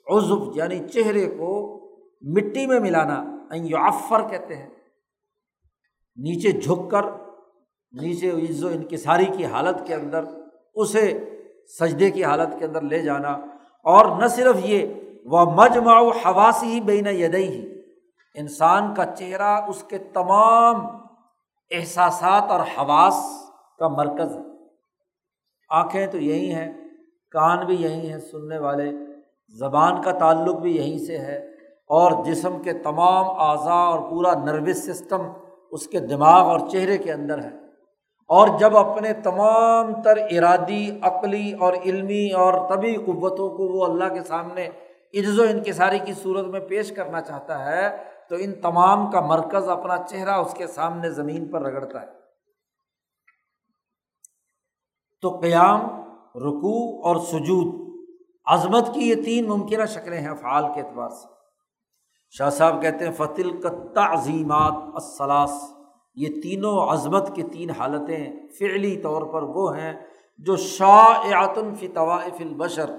S1: عزب یعنی چہرے کو مٹی میں ملانا یعفر کہتے ہیں۔ نیچے جھک کر، نیچے عز و انکساری کی حالت کے اندر، اسے سجدے کی حالت کے اندر لے جانا۔ اور نہ صرف یہ وہ مجمع حواسی ہی بین یدئی ہی انسان کا چہرہ، اس کے تمام احساسات اور حواس کا مرکز ہے۔ آنکھیں تو یہی ہیں، کان بھی یہی ہیں، سننے والے زبان کا تعلق بھی یہیں سے ہے۔ اور جسم کے تمام اعضاء اور پورا نروس سسٹم اس کے دماغ اور چہرے کے اندر ہے۔ اور جب اپنے تمام تر ارادی، عقلی اور علمی اور طبی قوتوں کو وہ اللہ کے سامنے عز و انکساری کی صورت میں پیش کرنا چاہتا ہے تو ان تمام کا مرکز اپنا چہرہ اس کے سامنے زمین پر رگڑتا ہے۔ تو قیام رکو اور سجود عظمت کی یہ تین ممکنہ شکلیں ہیں افعال کے اعتبار سے۔ شاہ صاحب کہتے ہیں فتل کا تعظیمات اصلاث یہ تینوں عظمت کی تین حالتیں فعلی طور پر وہ ہیں جو شاعتن فی طوائف البشر،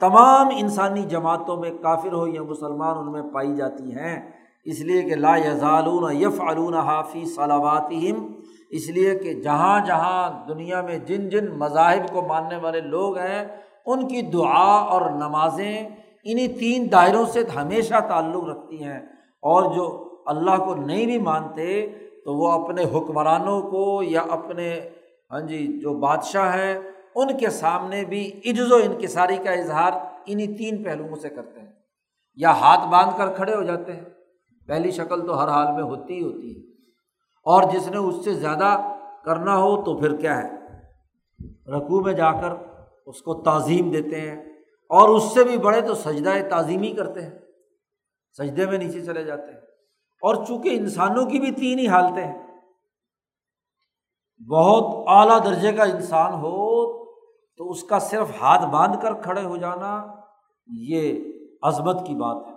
S1: تمام انسانی جماعتوں میں کافر ہو یا مسلمان ان میں پائی جاتی ہیں۔ اس لیے کہ لا یزالون یف علون حافی صلاواتہم اس لیے کہ جہاں جہاں دنیا میں جن جن مذاہب کو ماننے والے لوگ ہیں، ان کی دعا اور نمازیں انہیں تین دائروں سے ہمیشہ تعلق رکھتی ہیں۔ اور جو اللہ کو نہیں بھی مانتے، تو وہ اپنے حکمرانوں کو یا اپنے ہاں جی جو بادشاہ ہیں، ان کے سامنے بھی عجز و انکساری کا اظہار انہیں تین پہلوؤں سے کرتے ہیں۔ یا ہاتھ باندھ کر کھڑے ہو جاتے ہیں۔ پہلی شکل تو ہر حال میں ہوتی ہی ہوتی ہے۔ اور جس نے اس سے زیادہ کرنا ہو تو پھر کیا ہے؟ رقو میں جا کر اس کو تعظیم دیتے ہیں۔ اور اس سے بھی بڑے تو سجدہ تعظیمی کرتے ہیں۔ سجدے میں نیچے چلے جاتے ہیں۔ اور چونکہ انسانوں کی بھی تین ہی حالتیں ہیں۔ بہت اعلیٰ درجے کا انسان ہو تو اس کا صرف ہاتھ باندھ کر کھڑے ہو جانا یہ عظمت کی بات ہے۔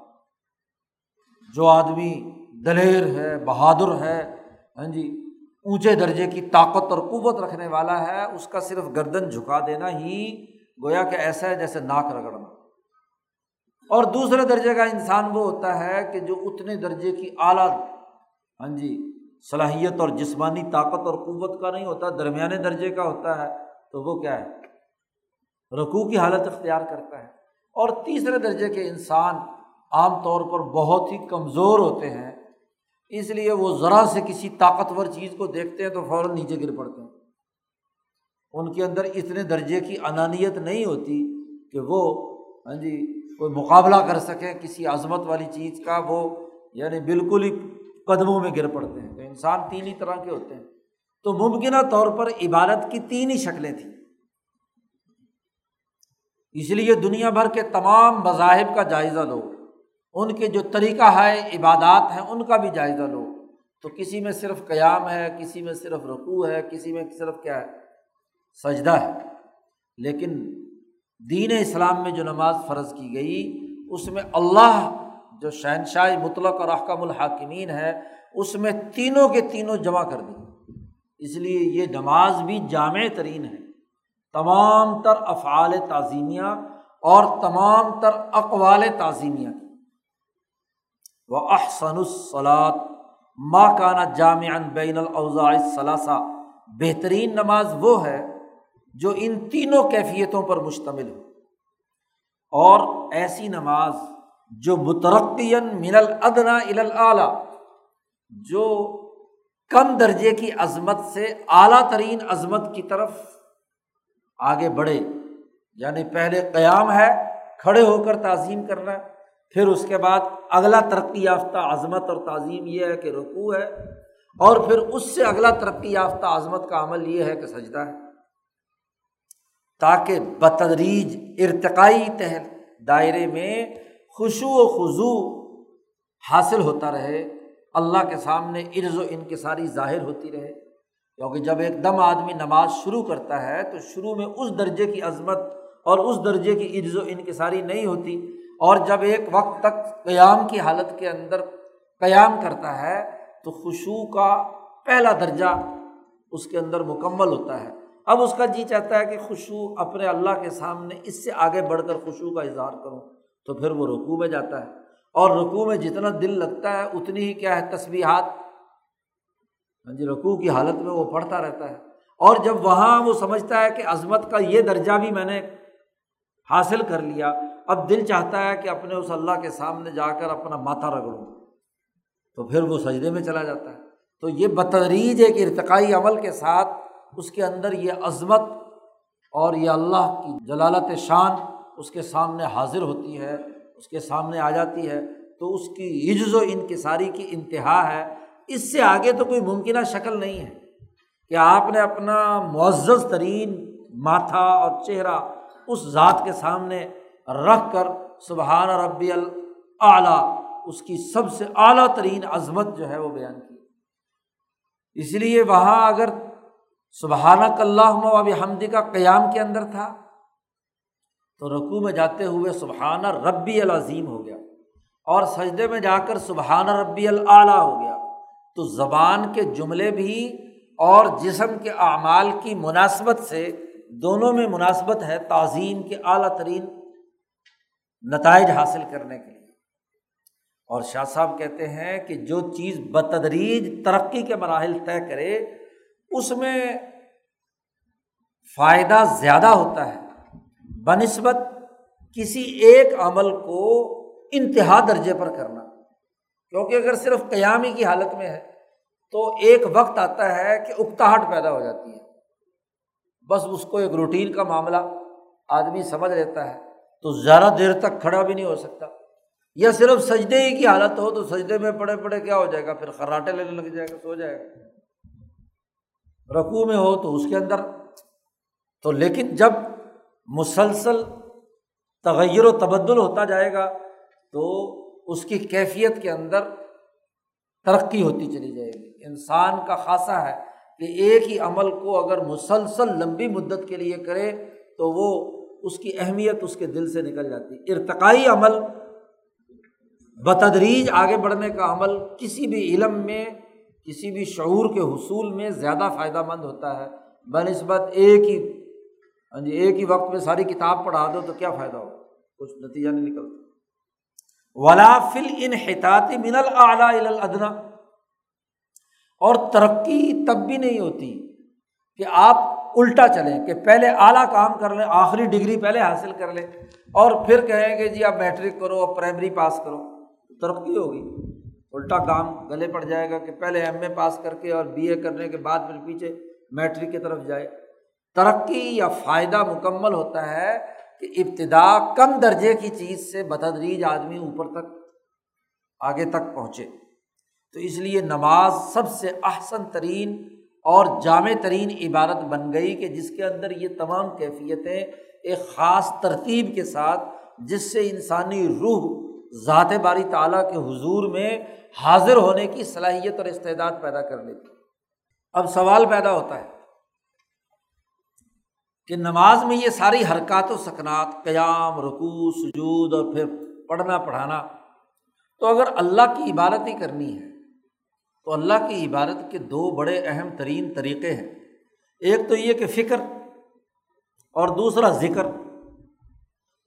S1: جو آدمی دلیر ہے، بہادر ہے ہاں جی اونچے درجے کی طاقت اور قوت رکھنے والا ہے، اس کا صرف گردن جھکا دینا ہی گویا کہ ایسا ہے جیسے ناک رگڑنا۔ اور دوسرے درجے کا انسان وہ ہوتا ہے کہ جو اتنے درجے کی اعلیٰ ہاں جی صلاحیت اور جسمانی طاقت اور قوت کا نہیں ہوتا، درمیانے درجے کا ہوتا ہے، تو وہ کیا ہے؟ رقو کی حالت اختیار کرتا ہے۔ اور تیسرے درجے کے انسان عام طور پر بہت ہی کمزور ہوتے ہیں، اس لیے وہ ذرا سے کسی طاقتور چیز کو دیکھتے ہیں تو فوراً نیچے گر پڑتے ہیں۔ ان کے اندر اتنے درجے کی انانیت نہیں ہوتی کہ وہ ہاں جی کوئی مقابلہ کر سکیں، کسی عظمت والی چیز کا وہ یعنی بالکل ہی قدموں میں گر پڑتے ہیں۔ تو انسان تین ہی طرح کے ہوتے ہیں۔ تو ممکنہ طور پر عبادت کی تین ہی شکلیں تھیں۔ اس لیے دنیا بھر کے تمام مذاہب کا جائزہ لو۔ ان کے جو طریقہ ہے، عبادات ہیں، ان کا بھی جائزہ لو۔ تو کسی میں صرف قیام ہے، کسی میں صرف رقوع ہے، کسی میں صرف کیا ہے؟ سجدہ ہے۔ لیکن دین اسلام میں جو نماز فرض کی گئی، اس میں اللہ جو شہنشاہ مطلق اور احکم الحاکمین ہے، اس میں تینوں کے تینوں جمع کر دی۔ اس لیے یہ نماز بھی جامع ترین ہے۔ تمام تر افعال تعظیمیہ اور تمام تر اقوال تعظیمیہ وہ احسن الصلاط ماں کانا جامع بین الاوضاء ثلاثہ بہترین نماز وہ ہے جو ان تینوں کیفیتوں پر مشتمل ہو۔ اور ایسی نماز جو مترقین من الادنا الاعلیٰ، جو کم درجے کی عظمت سے اعلیٰ ترین عظمت کی طرف آگے بڑھے یعنی پہلے قیام ہے، کھڑے ہو کر تعظیم کرنا ہے پھر اس کے بعد اگلا ترقی یافتہ عظمت اور تعظیم یہ ہے کہ رکوع ہے اور پھر اس سے اگلا ترقی یافتہ عظمت کا عمل یہ ہے کہ سجدہ ہے۔ تاکہ بتدریج ارتقائی تحل دائرے میں خوشو و خضو حاصل ہوتا رہے، اللہ کے سامنے عرض و انکساری ظاہر ہوتی رہے۔ کیونکہ جب ایک دم آدمی نماز شروع کرتا ہے تو شروع میں اس درجے کی عظمت اور اس درجے کی عرض و انکساری نہیں ہوتی۔ اور جب ایک وقت تک قیام کی حالت کے اندر قیام کرتا ہے، تو خوشو کا پہلا درجہ اس کے اندر مکمل ہوتا ہے۔ اب اس کا جی چاہتا ہے کہ خوشو اپنے اللہ کے سامنے اس سے آگے بڑھ کر خوشو کا اظہار کروں، تو پھر وہ رقوع میں جاتا ہے۔ اور رقوع میں جتنا دل لگتا ہے، اتنی ہی کیا ہے تصویرات ہاں جی رقوع کی حالت میں وہ پڑھتا رہتا ہے۔ اور جب وہاں وہ سمجھتا ہے کہ عظمت کا یہ درجہ بھی میں نے حاصل کر لیا۔ اب دل چاہتا ہے کہ اپنے اس اللہ کے سامنے جا کر اپنا ماتھا رگڑوں۔ تو پھر وہ سجدے میں چلا جاتا ہے۔ تو یہ بتدریج ایک ارتقائی عمل کے ساتھ اس کے اندر یہ عظمت اور یہ اللہ کی جلالت شان اس کے سامنے حاضر ہوتی ہے، اس کے سامنے آ جاتی ہے۔ تو اس کی عجز و انکساری کی انتہا ہے۔ اس سے آگے تو کوئی ممکنہ شکل نہیں ہے۔ کہ آپ نے اپنا معزز ترین ماتھا اور چہرہ اس ذات کے سامنے رکھ کر سبحان ربی العلیٰ اس کی سب سے اعلیٰ ترین عظمت جو ہے وہ بیان کی۔ اس لیے وہاں اگر سبحانہ اللہ و حمدی کا قیام کے اندر تھا، تو رقو میں جاتے ہوئے سبحانہ ربی العظیم ہو گیا اور سجدے میں جا کر سبحانہ ربی العلیٰ ہو گیا۔ تو زبان کے جملے بھی اور جسم کے اعمال کی مناسبت سے دونوں میں مناسبت ہے تعظیم کے اعلیٰ ترین نتائج حاصل کرنے کے لیے۔ اور شاہ صاحب کہتے ہیں کہ جو چیز بتدریج ترقی کے مراحل طے کرے، اس میں فائدہ زیادہ ہوتا ہے۔ بہ نسبت کسی ایک عمل کو انتہا درجے پر کرنا۔ کیونکہ اگر صرف قیامی کی حالت میں ہے، تو ایک وقت آتا ہے کہ اکتاہٹ پیدا ہو جاتی ہے۔ بس اس کو ایک روٹین کا معاملہ آدمی سمجھ لیتا ہے، تو زیادہ دیر تک کھڑا بھی نہیں ہو سکتا۔ یا صرف سجدے ہی کی حالت ہو تو سجدے میں پڑے پڑے کیا ہو جائے گا؟ پھر خراٹے لینے لگ جائے گا، سو جائے گا۔ رقو میں ہو تو اس کے اندر۔ تو لیکن جب مسلسل تغیر و تبدل ہوتا جائے گا تو اس کی کیفیت کے اندر ترقی ہوتی چلی جائے گی۔ انسان کا خاصہ ہے کہ ایک ہی عمل کو اگر مسلسل لمبی مدت کے لیے کرے تو وہ اس کی اہمیت اس کے دل سے نکل جاتی ارتقائی عمل، بتدریج آگے بڑھنے کا عمل کسی بھی علم میں، کسی بھی شعور کے حصول میں زیادہ فائدہ مند ہوتا ہے۔ بہ نسبت ایک ہی ہاں جی ایک ہی وقت میں ساری کتاب پڑھا دو تو کیا فائدہ ہو کچھ نتیجہ نہیں نکلتا۔ ولا فل ان من العلیٰ ادنا اور ترقی تب بھی نہیں ہوتی کہ آپ الٹا چلیں کہ پہلے اعلیٰ کام کر لیں، آخری ڈگری پہلے حاصل کر لیں اور پھر کہیں کہ جی آپ میٹرک کرو اور پرائمری پاس کرو، ترقی ہوگی۔ الٹا کام گلے پڑ جائے گا کہ پہلے ایم اے پاس کر کے اور بی اے کرنے کے بعد پھر پیچھے میٹرک کی طرف جائے۔ ترقی یا فائدہ مکمل ہوتا ہے کہ ابتدا کم درجے کی چیز سے بتدریج آدمی اوپر تک، آگے تک پہنچے۔ تو اس لیے نماز سب سے احسن ترین اور jامع ترین عبادت بن گئی کہ جس کے اندر یہ تمام کیفیتیں ایک خاص ترتیب کے ساتھ جس سے انسانی روح ذات باری تعالیٰ کے حضور میں حاضر ہونے کی صلاحیت اور استعداد پیدا کر لیتی۔ اب سوال پیدا ہوتا ہے کہ نماز میں یہ ساری حرکات و سکنات، قیام، رکوع، سجود اور پھر پڑھنا پڑھانا، تو اگر اللہ کی عبادت ہی کرنی ہے تو اللہ کی عبادت کے دو بڑے اہم ترین طریقے ہیں۔ ایک تو یہ کہ فکر اور دوسرا ذکر۔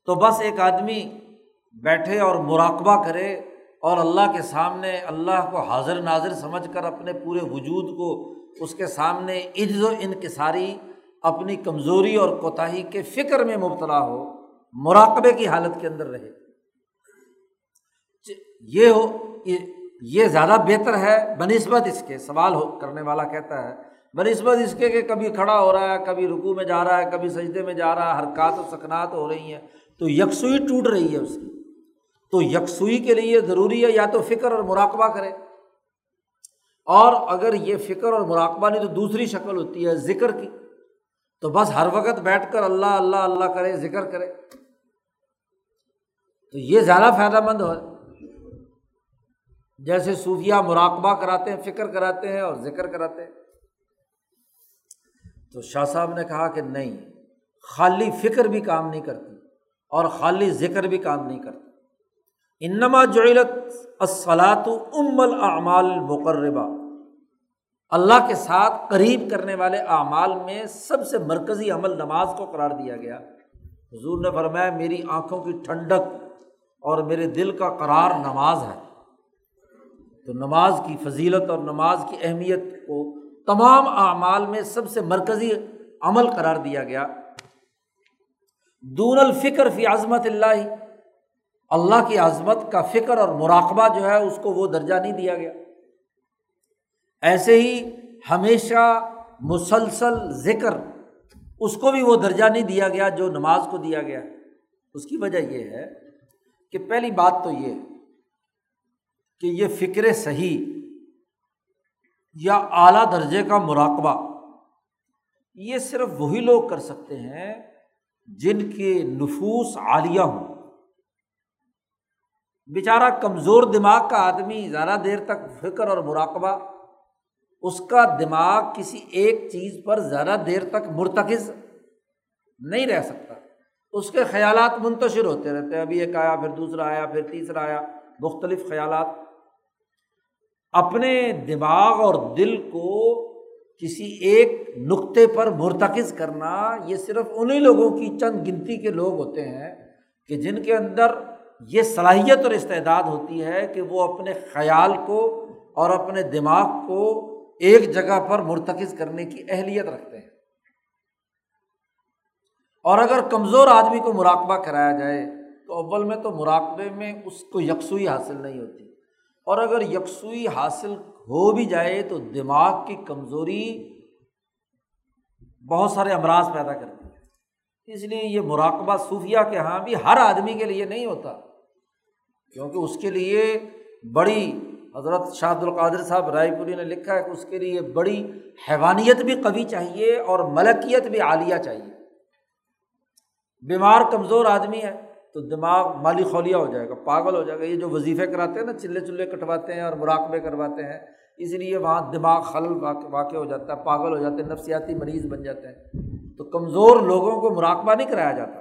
S1: تو بس ایک آدمی بیٹھے اور مراقبہ کرے اور اللہ کے سامنے اللہ کو حاضر ناظر سمجھ کر اپنے پورے وجود کو اس کے سامنے عز و انکساری، اپنی کمزوری اور کوتاہی کے فکر میں مبتلا ہو، مراقبے کی حالت کے اندر رہے۔ یہ ہو یہ زیادہ بہتر ہے بہ نسبت اس کے، سوال ہو کرنے والا کہتا ہے بہ نسبت اس کے کہ کبھی کھڑا ہو رہا ہے، کبھی رکو میں جا رہا ہے، کبھی سجدے میں جا رہا ہے، حرکات و سکنات ہو رہی ہیں، تو یکسوئی ٹوٹ رہی ہے اس کی۔ تو یکسوئی کے لیے ضروری ہے یا تو فکر اور مراقبہ کرے اور اگر یہ فکر اور مراقبہ نہیں، تو دوسری شکل ہوتی ہے ذکر کی۔ تو بس ہر وقت بیٹھ کر اللہ اللہ اللہ کرے، ذکر کرے۔ تو یہ زیادہ فائدہ مند ہو جیسے صوفیہ مراقبہ کراتے ہیں، فکر کراتے ہیں اور ذکر کراتے ہیں۔ تو شاہ صاحب نے کہا کہ نہیں، خالی فکر بھی کام نہیں کرتی اور خالی ذکر بھی کام نہیں کرتی۔ انما جعلت الصلاۃ ام الاعمال مقربہ اللہ کے ساتھ قریب کرنے والے اعمال میں سب سے مرکزی عمل نماز کو قرار دیا گیا۔ حضور نے فرمایا، میری آنکھوں کی ٹھنڈک اور میرے دل کا قرار نماز ہے۔ تو نماز کی فضیلت اور نماز کی اہمیت کو تمام اعمال میں سب سے مرکزی عمل قرار دیا گیا۔ دون الفکر فی عظمت اللہ۔ اللہ کی عظمت کا فکر اور مراقبہ جو ہے اس کو وہ درجہ نہیں دیا گیا۔ ایسے ہی ہمیشہ مسلسل ذکر، اس کو بھی وہ درجہ نہیں دیا گیا جو نماز کو دیا گیا۔ اس کی وجہ یہ ہے کہ پہلی بات تو یہ کہ یہ فکر صحیح یا اعلیٰ درجے کا مراقبہ، یہ صرف وہی لوگ کر سکتے ہیں جن کے نفوس عالیہ ہوں۔ بیچارہ کمزور دماغ کا آدمی زیادہ دیر تک فکر اور مراقبہ، اس کا دماغ کسی ایک چیز پر زیادہ دیر تک مرتکز نہیں رہ سکتا۔ اس کے خیالات منتشر ہوتے رہتے ہیں۔ ابھی ایک آیا، پھر دوسرا آیا، پھر تیسرا آیا، مختلف خیالات۔ اپنے دماغ اور دل کو کسی ایک نقطے پر مرتکز کرنا، یہ صرف انہیں لوگوں کی چند گنتی کے لوگ ہوتے ہیں کہ جن کے اندر یہ صلاحیت اور استعداد ہوتی ہے کہ وہ اپنے خیال کو اور اپنے دماغ کو ایک جگہ پر مرتکز کرنے کی اہلیت رکھتے ہیں۔ اور اگر کمزور آدمی کو مراقبہ کرایا جائے تو اول میں تو مراقبے میں اس کو یکسوئی حاصل نہیں ہوتی۔ اور اگر یکسوئی حاصل ہو بھی جائے تو دماغ کی کمزوری بہت سارے امراض پیدا کرتی ہے۔ اس لیے یہ مراقبہ صوفیہ کے یہاں بھی ہر آدمی کے لیے نہیں ہوتا، کیونکہ اس کے لیے بڑی حضرت شاہد القادر صاحب رائے پوری نے لکھا ہے کہ اس کے لیے بڑی حیوانیت بھی قوی چاہیے اور ملکیت بھی عالیہ چاہیے۔ بیمار کمزور آدمی ہے۔ تو دماغ مالی خولیا ہو جائے گا، پاگل ہو جائے گا۔ یہ جو وظیفے کراتے ہیں نا، چلے چلے کٹواتے ہیں اور مراقبے کرواتے ہیں، اس لیے وہاں دماغ خلل واقع ہو جاتا ہے، پاگل ہو جاتے ہیں، نفسیاتی مریض بن جاتے ہیں۔ تو کمزور لوگوں کو مراقبہ نہیں کرایا جاتا۔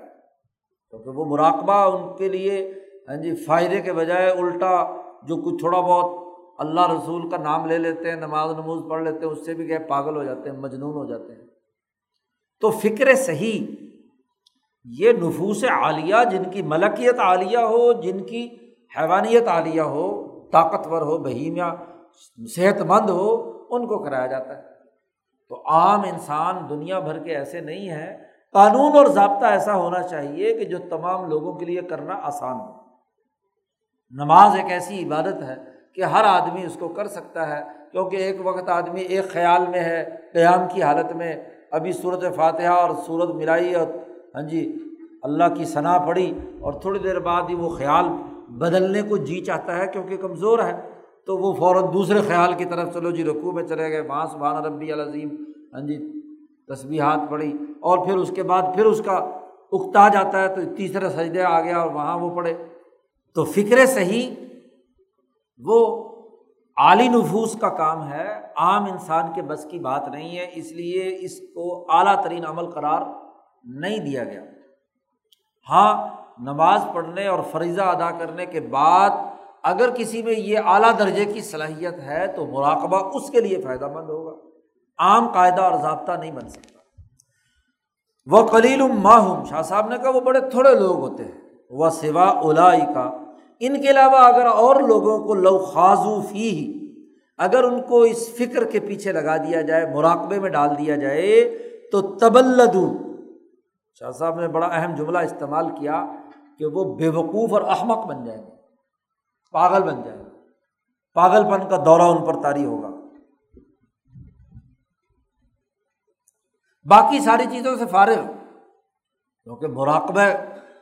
S1: کیونکہ وہ مراقبہ ان کے لیے ہاں جی فائدے کے بجائے الٹا جو کچھ تھوڑا بہت اللہ رسول کا نام لے لیتے ہیں، نماز نموز پڑھ لیتے ہیں، اس سے بھی گئے پاگل ہو جاتے ہیں، مجنون ہو جاتے ہیں۔ تو فکر صحیح یہ نفوس عالیہ جن کی ملکیت عالیہ ہو، جن کی حیوانیت عالیہ ہو، طاقتور ہو، بہیمیا صحت مند ہو، ان کو کرایا جاتا ہے۔ تو عام انسان دنیا بھر کے ایسے نہیں ہیں قانون اور ضابطہ ایسا ہونا چاہیے کہ جو تمام لوگوں کے لیے کرنا آسان ہو۔ نماز ایک ایسی عبادت ہے کہ ہر آدمی اس کو کر سکتا ہے، کیونکہ ایک وقت آدمی ایک خیال میں ہے، قیام کی حالت میں۔ ابھی صورت فاتحہ اور صورت ملائی اور ہاں جی اللہ کی ثنا پڑی اور تھوڑی دیر بعد ہی وہ خیال بدلنے کو جی چاہتا ہے کیونکہ کمزور ہے۔ تو وہ فوراً دوسرے خیال کی طرف چلو جی رقو میں چلے گئے۔ وہاں سبحان ربی العظیم ہاں جی تصبیحات پڑھی اور پھر اس کے بعد پھر اس کا اکتا جاتا ہے تو تیسرے سجدے آ گیا اور وہاں وہ پڑھے۔ تو فکر صحیح وہ اعلی نفوس کا کام ہے۔ عام انسان کے بس کی بات نہیں ہے، اس لیے اس کو اعلیٰ ترین عمل قرار نہیں دیا گیا۔ ہاں نماز پڑھنے اور فریضہ ادا کرنے کے بعد اگر کسی میں یہ اعلیٰ درجے کی صلاحیت ہے تو مراقبہ اس کے لیے فائدہ مند ہوگا۔ عام قاعدہ اور ضابطہ نہیں بن سکتا۔ وہ کلیل ماہوم شاہ صاحب نے کہا وہ بڑے تھوڑے لوگ ہوتے ہیں۔ وہ سوا اولا کا ان کے علاوہ اگر اور لوگوں کو لو خاضو فی ہی اگر ان کو اس فکر کے پیچھے لگا دیا جائے، مراقبے میں ڈال دیا جائے، تو تبلدو شاہ صاحب نے بڑا اہم جملہ استعمال کیا کہ وہ بے وقوف اور احمق بن جائیں گے، پاگل بن جائیں گے۔ پاگل پن کا دورہ ان پر تاری ہوگا۔ باقی ساری چیزوں سے فارغ، کیونکہ مراقبہ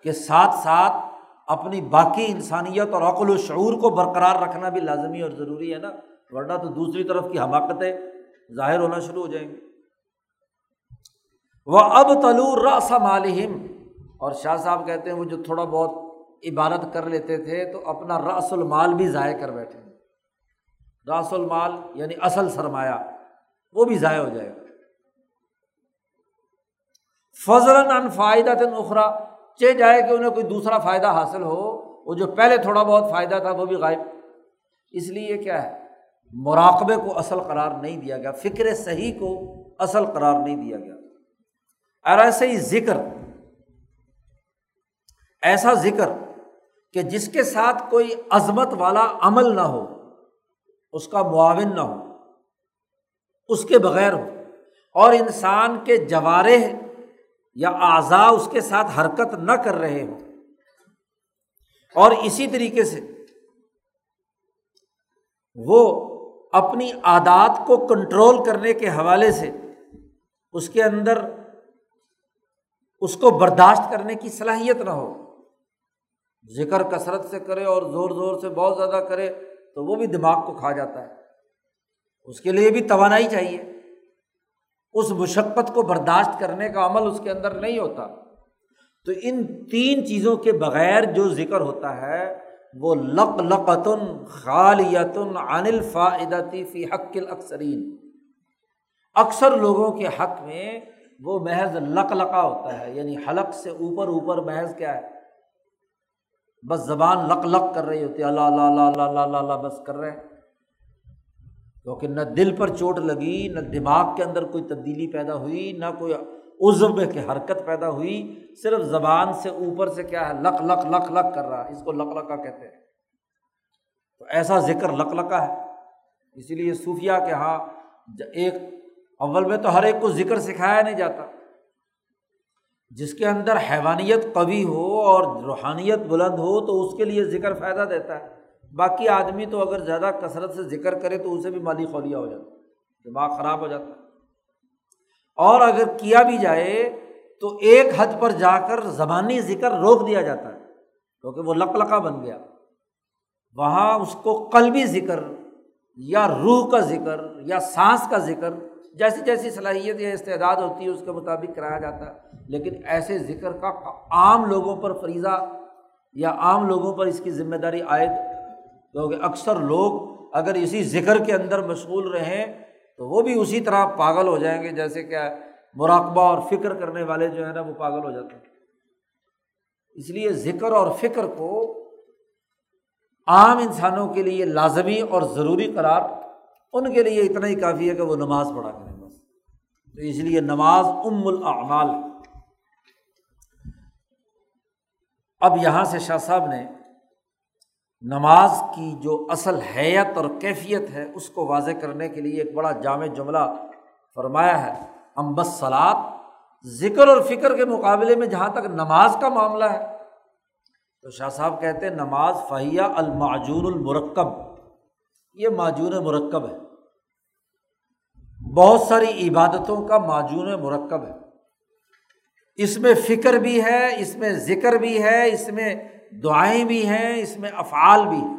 S1: کے ساتھ ساتھ اپنی باقی انسانیت اور عقل و شعور کو برقرار رکھنا بھی لازمی اور ضروری ہے نا، ورنہ تو دوسری طرف کی حماقتیں ظاہر ہونا شروع ہو جائیں گی۔ وہ اب تلور رس مالہم اور شاہ صاحب کہتے ہیں، وہ جو تھوڑا بہت عبادت کر لیتے تھے، تو اپنا رس المال بھی ضائع کر بیٹھے۔ رس المال یعنی اصل سرمایہ، وہ بھی ضائع ہو جائے گا۔ فضل ان فائدہ تن اخرا چہ جائے کہ انہیں کوئی دوسرا فائدہ حاصل ہو۔ وہ جو پہلے تھوڑا بہت فائدہ تھا، وہ بھی غائب۔ اس لیے کیا ہے؟ مراقبے کو اصل قرار نہیں دیا گیا، فکر صحیح کو اصل قرار نہیں دیا گیا۔ اور ایسے ہی ذکر۔ ایسا ذکر کہ جس کے ساتھ کوئی عظمت والا عمل نہ ہو، اس کا معاون نہ ہو، اس کے بغیر ہو۔ اور انسان کے جوارے یا اعضاء اس کے ساتھ حرکت نہ کر رہے ہوں۔ اور اسی طریقے سے وہ اپنی عادات کو کنٹرول کرنے کے حوالے سے اس کے اندر اس کو برداشت کرنے کی صلاحیت نہ ہو۔ ذکر کثرت سے کرے اور زور زور سے بہت زیادہ کرے تو وہ بھی دماغ کو کھا جاتا ہے۔ اس کے لیے بھی توانائی چاہیے۔ اس مشقت کو برداشت کرنے کا عمل اس کے اندر نہیں ہوتا۔ تو ان تین چیزوں کے بغیر جو ذکر ہوتا ہے، وہ لق لقتن خالیتن عن فی حق الاکثرین۔ اکثر لوگوں کے حق میں وہ محض لق لقا ہوتا ہے یعنی حلق سے اوپر اوپر محض کیا ہے؟ بس زبان لق لق کر رہی ہوتی ہے اللہ اللہ اللہ اللہ اللہ اللہ بس کر رہے ہیں۔ کیونکہ نہ دل پر چوٹ لگی، نہ دماغ کے اندر کوئی تبدیلی پیدا ہوئی، نہ کوئی عزب کی حرکت پیدا ہوئی، صرف زبان سے اوپر سے کیا ہے لک لک لک لک کر رہا اس کو لک لکا کہتے ہیں۔ تو ایسا ذکر لک لکا ہے۔ اسی لیے صوفیہ کے یہاں ایک اول میں تو ہر ایک کو ذکر سکھایا نہیں جاتا۔ جس کے اندر حیوانیت قوی ہو اور روحانیت بلند ہو تو اس کے لیے ذکر فائدہ دیتا ہے۔ باقی آدمی تو اگر زیادہ کثرت سے ذکر کرے تو اسے بھی مالی خولیا ہو جاتا دماغ خراب ہو جاتا اور اگر کیا بھی جائے تو ایک حد پر جا کر زبانی ذکر روک دیا جاتا ہے، کیونکہ وہ لک لکا بن گیا۔ وہاں اس کو قلبی ذکر یا روح کا ذکر یا سانس کا ذکر جیسی جیسی صلاحیت یا استعداد ہوتی ہے، اس کے مطابق کرایا جاتا ہے۔ لیکن ایسے ذکر کا عام لوگوں پر فریضہ یا عام لوگوں پر اس کی ذمہ داری عائد کیونکہ اکثر لوگ اگر اسی ذکر کے اندر مشغول رہیں تو وہ بھی اسی طرح پاگل ہو جائیں گے، جیسے کہ مراقبہ اور فکر کرنے والے جو ہے نا، وہ پاگل ہو جاتے ہیں۔ اس لیے ذکر اور فکر کو عام انسانوں کے لیے لازمی اور ضروری قرار ان کے لیے اتنا ہی کافی ہے کہ وہ نماز پڑھا کریں بس۔ تو اس لیے نماز ام الاعمال اب یہاں سے شاہ صاحب نے نماز کی جو اصل حیت اور کیفیت ہے، اس کو واضح کرنے کے لیے ایک بڑا جامع جملہ فرمایا ہے۔ امبس سلاد ذکر اور فکر کے مقابلے میں جہاں تک نماز کا معاملہ ہے، تو شاہ صاحب کہتے ہیں نماز فہیہ المعجون المرکب۔ یہ معجون مرکب ہے۔ بہت ساری عبادتوں کا معجون مرکب ہے۔ اس میں فکر بھی ہے، اس میں ذکر بھی ہے، اس میں دعائیں بھی ہیں، اس میں افعال بھی ہیں۔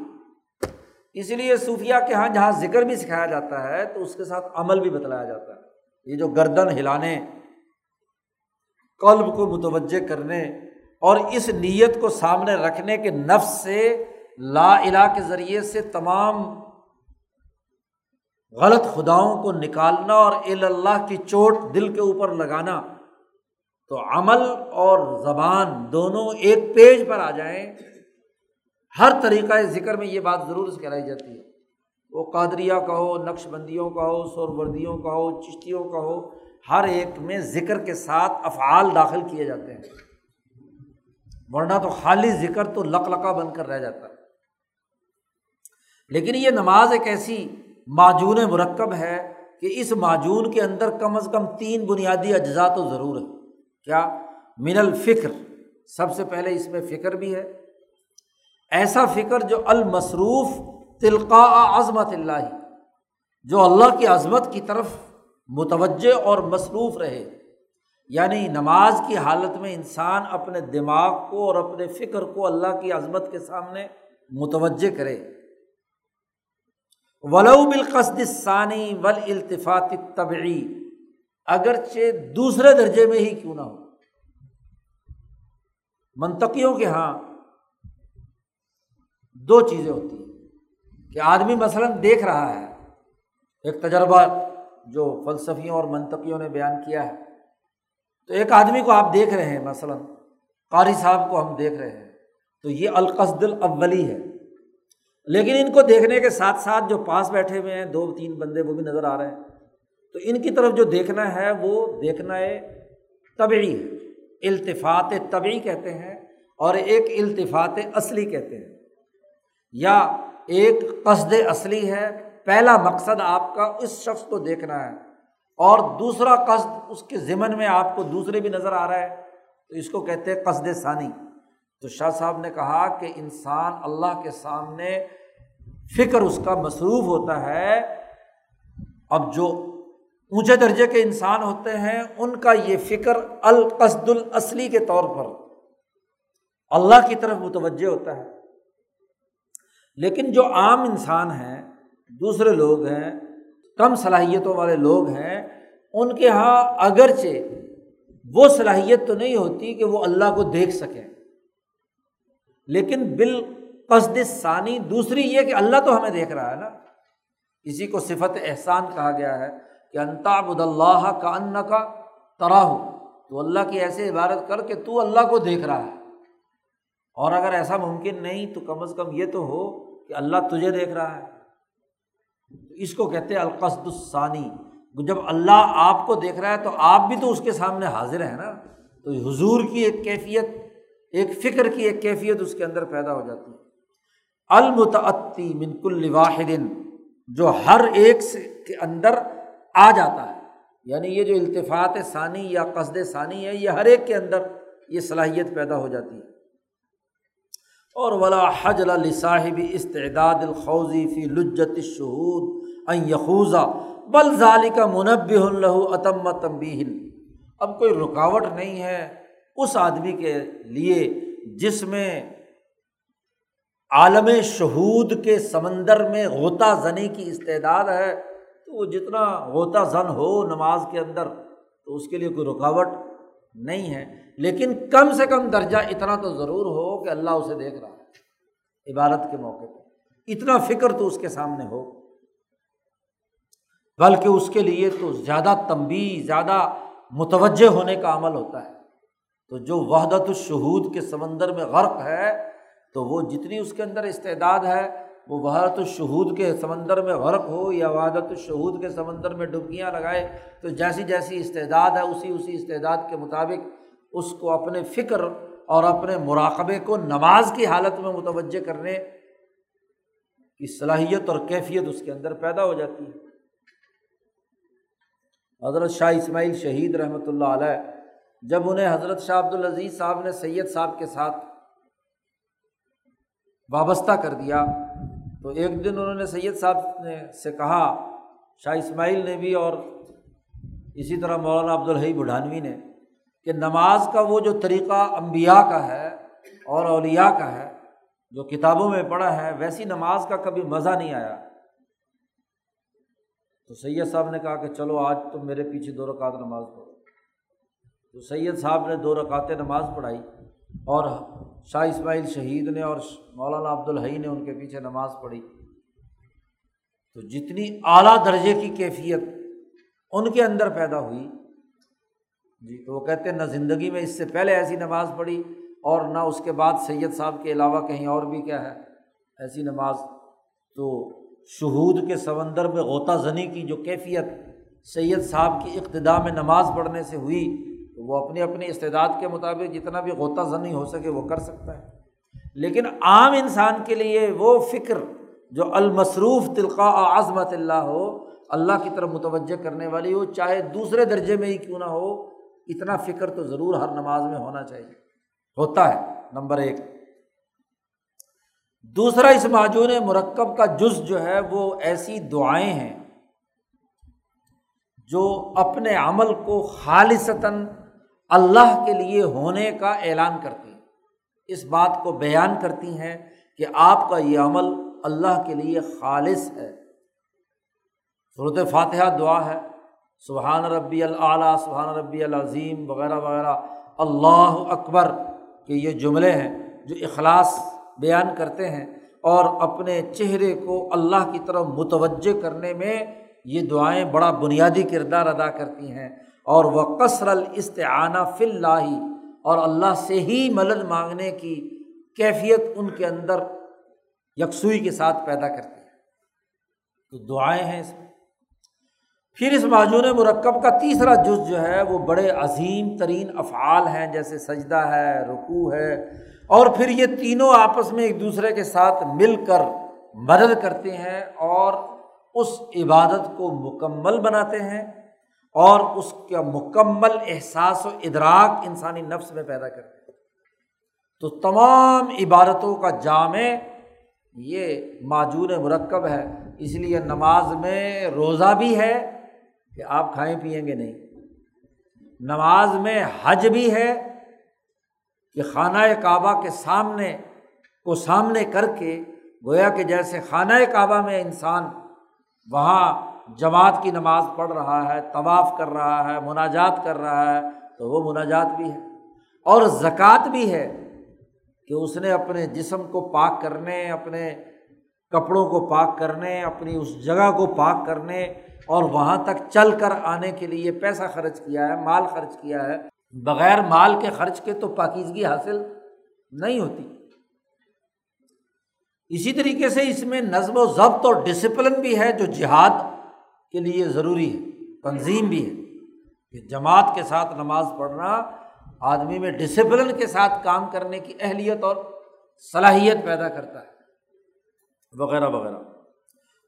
S1: اس لیے صوفیہ کے یہاں جہاں ذکر بھی سکھایا جاتا ہے، تو اس کے ساتھ عمل بھی بتلایا جاتا ہے۔ یہ جو گردن ہلانے، قلب کو متوجہ کرنے اور اس نیت کو سامنے رکھنے کے نفس سے، لا الہ کے ذریعے سے تمام غلط خداؤں کو نکالنا اور اللہ کی چوٹ دل کے اوپر لگانا، تو عمل اور زبان دونوں ایک پیج پر آ جائیں۔ ہر طریقۂ ذکر میں یہ بات ضرور کرائی جاتی ہے۔ وہ قادریہ کا ہو نقش بندیوں کا ہو سور وردیوں کا ہو، چشتیوں کا ہو، ہر ایک میں ذکر کے ساتھ افعال داخل کیے جاتے ہیں۔ ورنہ تو خالی ذکر تو لق لقا بن کر رہ جاتا ہے۔ لیکن یہ نماز ایک ایسی معجون مرکب ہے کہ اس معجون کے اندر کم از کم تین بنیادی اجزاء تو ضرور ہے کیا؟ من الفکر، سب سے پہلے اس میں فکر بھی ہے۔ ایسا فکر جو المصروف تلقا عظمت اللہ، جو اللہ کی عظمت کی طرف متوجہ اور مصروف رہے۔ یعنی نماز کی حالت میں انسان اپنے دماغ کو اور اپنے فکر کو اللہ کی عظمت کے سامنے متوجہ کرے۔ ولو بالقصد ثانی ول التفاط طبعی اگرچہ دوسرے درجے میں ہی کیوں نہ ہو۔ منطقیوں کے یہاں دو چیزیں ہوتی ہیں۔ کہ آدمی مثلاً دیکھ رہا ہے، ایک تجربہ جو فلسفیوں اور منطقیوں نے بیان کیا ہے۔ تو ایک آدمی کو آپ دیکھ رہے ہیں، مثلاً قاری صاحب کو ہم دیکھ رہے ہیں۔ تو یہ القصد الاولی ہے۔ لیکن ان کو دیکھنے کے ساتھ ساتھ جو پاس بیٹھے ہوئے ہیں، دو تین بندے وہ بھی نظر آ رہے ہیں۔ تو ان کی طرف جو دیکھنا ہے، وہ دیکھنا ہے، طبعی ہے۔ التفاط طبعی کہتے ہیں اور ایک التفاط اصلی کہتے ہیں۔ یا ایک قصد اصلی ہے، پہلا مقصد آپ کا اس شخص کو دیکھنا ہے اور دوسرا قصد اس کے ذمن میں آپ کو دوسرے بھی نظر آ رہا ہے۔ تو اس کو کہتے ہیں قصد ثانی۔ تو شاہ صاحب نے کہا کہ انسان اللہ کے سامنے فکر اس کا مصروف ہوتا ہے۔ اب جو اونچے درجے کے انسان ہوتے ہیں، ان کا یہ فکر القصد الاصلی کے طور پر اللہ کی طرف متوجہ ہوتا ہے۔ لیکن جو عام انسان ہیں، دوسرے لوگ ہیں، کم صلاحیتوں والے لوگ ہیں، ان کے یہاں اگرچہ وہ صلاحیت تو نہیں ہوتی کہ وہ اللہ کو دیکھ سکیں۔ لیکن بالقصد ثانی دوسری یہ کہ اللہ تو ہمیں دیکھ رہا ہے نا۔ اسی کو صفت احسان کہا گیا ہے کہ انتابد اللہ کا ان کا ترا ہو تو اللہ کی ایسے عبادت کر کہ تو اللہ کو دیکھ رہا ہے۔ اور اگر ایسا ممکن نہیں تو کم از کم یہ تو ہو کہ اللہ تجھے دیکھ رہا ہے۔ اس کو کہتے ہیں القصد الثانی۔ جب اللہ آپ کو دیکھ رہا ہے تو آپ بھی تو اس کے سامنے حاضر ہیں نا۔ تو حضور کی ایک کیفیت ایک فکر کی ایک کیفیت اس کے اندر پیدا ہو جاتی ہے۔ المتعطی منکل واحد، جو ہر ایک کے اندر آ جاتا ہے۔ یعنی یہ جو التفاط ثانی یا قصد ثانی ہے، یہ ہر ایک کے اندر یہ صلاحیت پیدا ہو جاتی ہے۔ اور ولا حج صاحب استعداد الخوضی فی لجت شہود یخوزہ بل ظالی کا منب اللہ عتم تمبی اب کوئی رکاوٹ نہیں ہے اس آدمی کے لیے جس میں عالم شہود کے سمندر میں غوطہ زنی کی استعداد ہے، تو وہ جتنا غوطہ زن ہو نماز کے اندر، تو اس کے لیے کوئی رکاوٹ نہیں ہے۔ لیکن کم سے کم درجہ اتنا تو ضرور ہو کہ اللہ اسے دیکھ رہا ہے، عبادت کے موقع پہ۔ اتنا فکر تو اس کے سامنے ہو۔ بلکہ اس کے لیے تو زیادہ تمبی زیادہ متوجہ ہونے کا عمل ہوتا ہے۔ تو جو وحدت الشہود کے سمندر میں غرق ہے، تو وہ جتنی اس کے اندر استعداد ہے، وہ وحدت الشہود کے سمندر میں غرق ہو یا وحدت الشہود کے سمندر میں ڈبکیاں لگائے، تو جیسی جیسی استعداد ہے، اسی اسی استعداد کے مطابق اس کو اپنے فکر اور اپنے مراقبے کو نماز کی حالت میں متوجہ کرنے کی صلاحیت اور کیفیت اس کے اندر پیدا ہو جاتی ہے۔ حضرت شاہ اسماعیل شہید رحمۃ اللہ علیہ جب انہیں حضرت شاہ عبد العزیز صاحب نے سید صاحب کے ساتھ وابستہ کر دیا، تو ایک دن انہوں نے سید صاحب نے سے کہا، شاہ اسماعیل نے بھی اور اسی طرح مولانا عبدالحی بڈھانوی نے کہ نماز کا وہ جو طریقہ امبیا کا ہے اور اولیا کا ہے، جو کتابوں میں پڑھا ہے، ویسی نماز کا کبھی مزہ نہیں آیا۔ تو سید صاحب نے کہا کہ چلو، آج تم میرے پیچھے دو رکعت نماز پڑھو۔ تو سید صاحب نے دو رکعت نماز پڑھائی اور شاہ اسماعیل شہید نے اور مولانا عبد الحی نے ان کے پیچھے نماز پڑھی۔ تو جتنی اعلیٰ درجے کی کیفیت ان کے اندر پیدا ہوئی۔ جی تو وہ کہتے ہیں نہ زندگی میں اس سے پہلے ایسی نماز پڑھی اور نہ اس کے بعد سید صاحب کے علاوہ کہیں اور بھی کیا ہے ایسی نماز۔ تو شہود کے سمندر میں غوطہ زنی کی جو کیفیت سید صاحب کی ابتدا میں نماز پڑھنے سے ہوئی تو وہ اپنی اپنی استعداد کے مطابق جتنا بھی غوطہ زنی ہو سکے وہ کر سکتا ہے۔ لیکن عام انسان کے لیے وہ فکر جو المصروف تلقاء عظمت اللہ ہو، اللہ کی طرف متوجہ کرنے والی ہو، چاہے دوسرے درجے میں ہی کیوں نہ ہو، اتنا فکر تو ضرور ہر نماز میں ہونا چاہیے۔ ہوتا ہے، نمبر ایک۔ دوسرا، اس معجون مرکب کا جز جو ہے وہ ایسی دعائیں ہیں جو اپنے عمل کو خالصتاً اللہ کے لیے ہونے کا اعلان کرتی ہیں۔ اس بات کو بیان کرتی ہیں کہ آپ کا یہ عمل اللہ کے لیے خالص ہے۔ صورت فاتحہ دعا ہے، سبحان ربی العلیٰ سبحان ربی العظیم، وغیرہ وغیرہ۔ اللہ اکبر کہ یہ جملے ہیں جو اخلاص بیان کرتے ہیں اور اپنے چہرے کو اللہ کی طرف متوجہ کرنے میں یہ دعائیں بڑا بنیادی کردار ادا کرتی ہیں۔ اور وہ قصر الاستعانہ فی اللہ اور اللہ سے ہی مدد مانگنے کی کیفیت ان کے اندر یکسوئی کے ساتھ پیدا کرتی ہے۔ تو دعائیں ہیں اس میں۔ پھر اس معجون مرکب کا تیسرا جز جو ہے وہ بڑے عظیم ترین افعال ہیں، جیسے سجدہ ہے، رکوع ہے۔ اور پھر یہ تینوں آپس میں ایک دوسرے کے ساتھ مل کر مدد کرتے ہیں اور اس عبادت کو مکمل بناتے ہیں۔ اور اس کا مکمل احساس و ادراک انسانی نفس میں پیدا کرتے تو تمام عبادتوں کا جامع یہ معجون مرکب ہے۔ اس لیے نماز میں روزہ بھی ہے کہ آپ کھائیں پئیں گے نہیں۔ نماز میں حج بھی ہے کہ خانہ کعبہ کے سامنے کو سامنے کر کے گویا کہ جیسے خانہ کعبہ میں انسان وہاں جماعت کی نماز پڑھ رہا ہے، طواف کر رہا ہے، مناجات کر رہا ہے، تو وہ مناجات بھی ہے۔ اور زکوٰۃ بھی ہے کہ اس نے اپنے جسم کو پاک کرنے، اپنے کپڑوں کو پاک کرنے، اپنی اس جگہ کو پاک کرنے اور وہاں تک چل کر آنے کے لیے پیسہ خرچ کیا ہے، مال خرچ کیا ہے۔ بغیر مال کے خرچ کے تو پاکیزگی حاصل نہیں ہوتی۔ اسی طریقے سے اس میں نظم و ضبط اور ڈسپلن بھی ہے جو جہاد کے لیے ضروری ہے، تنظیم بھی ہے کہ جماعت کے ساتھ نماز پڑھنا، آدمی میں ڈسپلن کے ساتھ کام کرنے کی اہلیت اور صلاحیت پیدا کرتا ہے، وغیرہ وغیرہ۔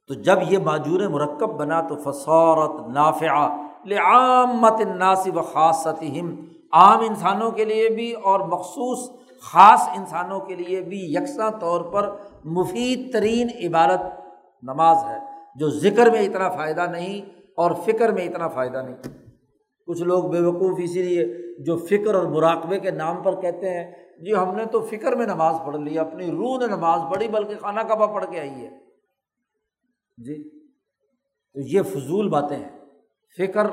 S1: تو جب یہ معجور مرکب بنا تو فصورت نافع لعامت الناس و خاصت عام انسانوں کے لیے بھی اور مخصوص خاص انسانوں کے لیے بھی یکساں طور پر مفید ترین عبادت نماز ہے۔ جو ذکر میں اتنا فائدہ نہیں اور فکر میں اتنا فائدہ نہیں۔ کچھ لوگ بے وقوف اسی لیے جو فکر اور مراقبے کے نام پر کہتے ہیں جی ہم نے تو فکر میں نماز پڑھ لی، اپنی روح نے نماز پڑھی، بلکہ خانہ کعبہ پڑھ کے آئی ہے۔ جی تو یہ فضول باتیں ہیں۔ فکر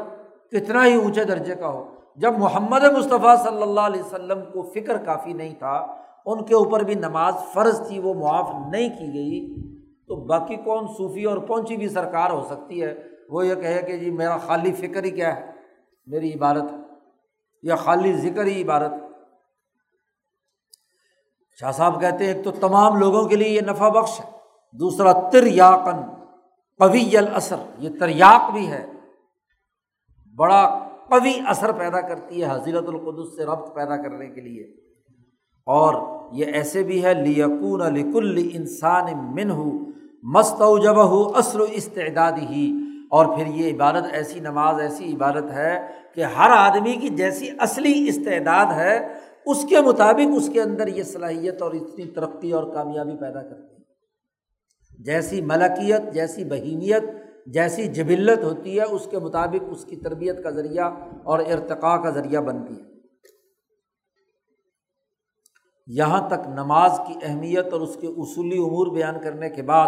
S1: کتنا ہی اونچے درجے کا ہو۔ جب محمد مصطفیٰ صلی اللہ علیہ وسلم کو فکر کافی نہیں تھا، ان کے اوپر بھی نماز فرض تھی، وہ معاف نہیں کی گئی۔ تو باقی کون صوفی اور پہنچی بھی سرکار ہو سکتی ہے؟ وہ یہ کہے کہ جی میرا خالی فکر ہی کیا ہے؟ میری عبادت، یا خالی ذکر ہی عبادت؟ شاہ صاحب کہتے ہیں، ایک تو تمام لوگوں کے لیے یہ نفع بخش ہے، دوسرا تر یاقن قوی الاثر، یہ تریاق بھی ہے، بڑا قوی اثر پیدا کرتی ہے حضیرت القدس سے ربط پیدا کرنے کے لیے۔ اور یہ ایسے بھی ہے، لیکون لکل انسان من ہو مست جب ہو اثر و استعداد ہی اور پھر یہ عبادت، ایسی نماز، ایسی عبادت ہے کہ ہر آدمی کی جیسی اصلی استعداد ہے، اس کے مطابق اس کے اندر یہ صلاحیت اور اتنی ترقی اور کامیابی پیدا کرتی ہے۔ جیسی ملکیت، جیسی بہیمیت، جیسی جبلت ہوتی ہے، اس کے مطابق اس کی تربیت کا ذریعہ اور ارتقاء کا ذریعہ بنتی ہے۔ یہاں تک نماز کی اہمیت اور اس کے اصولی امور بیان کرنے کے بعد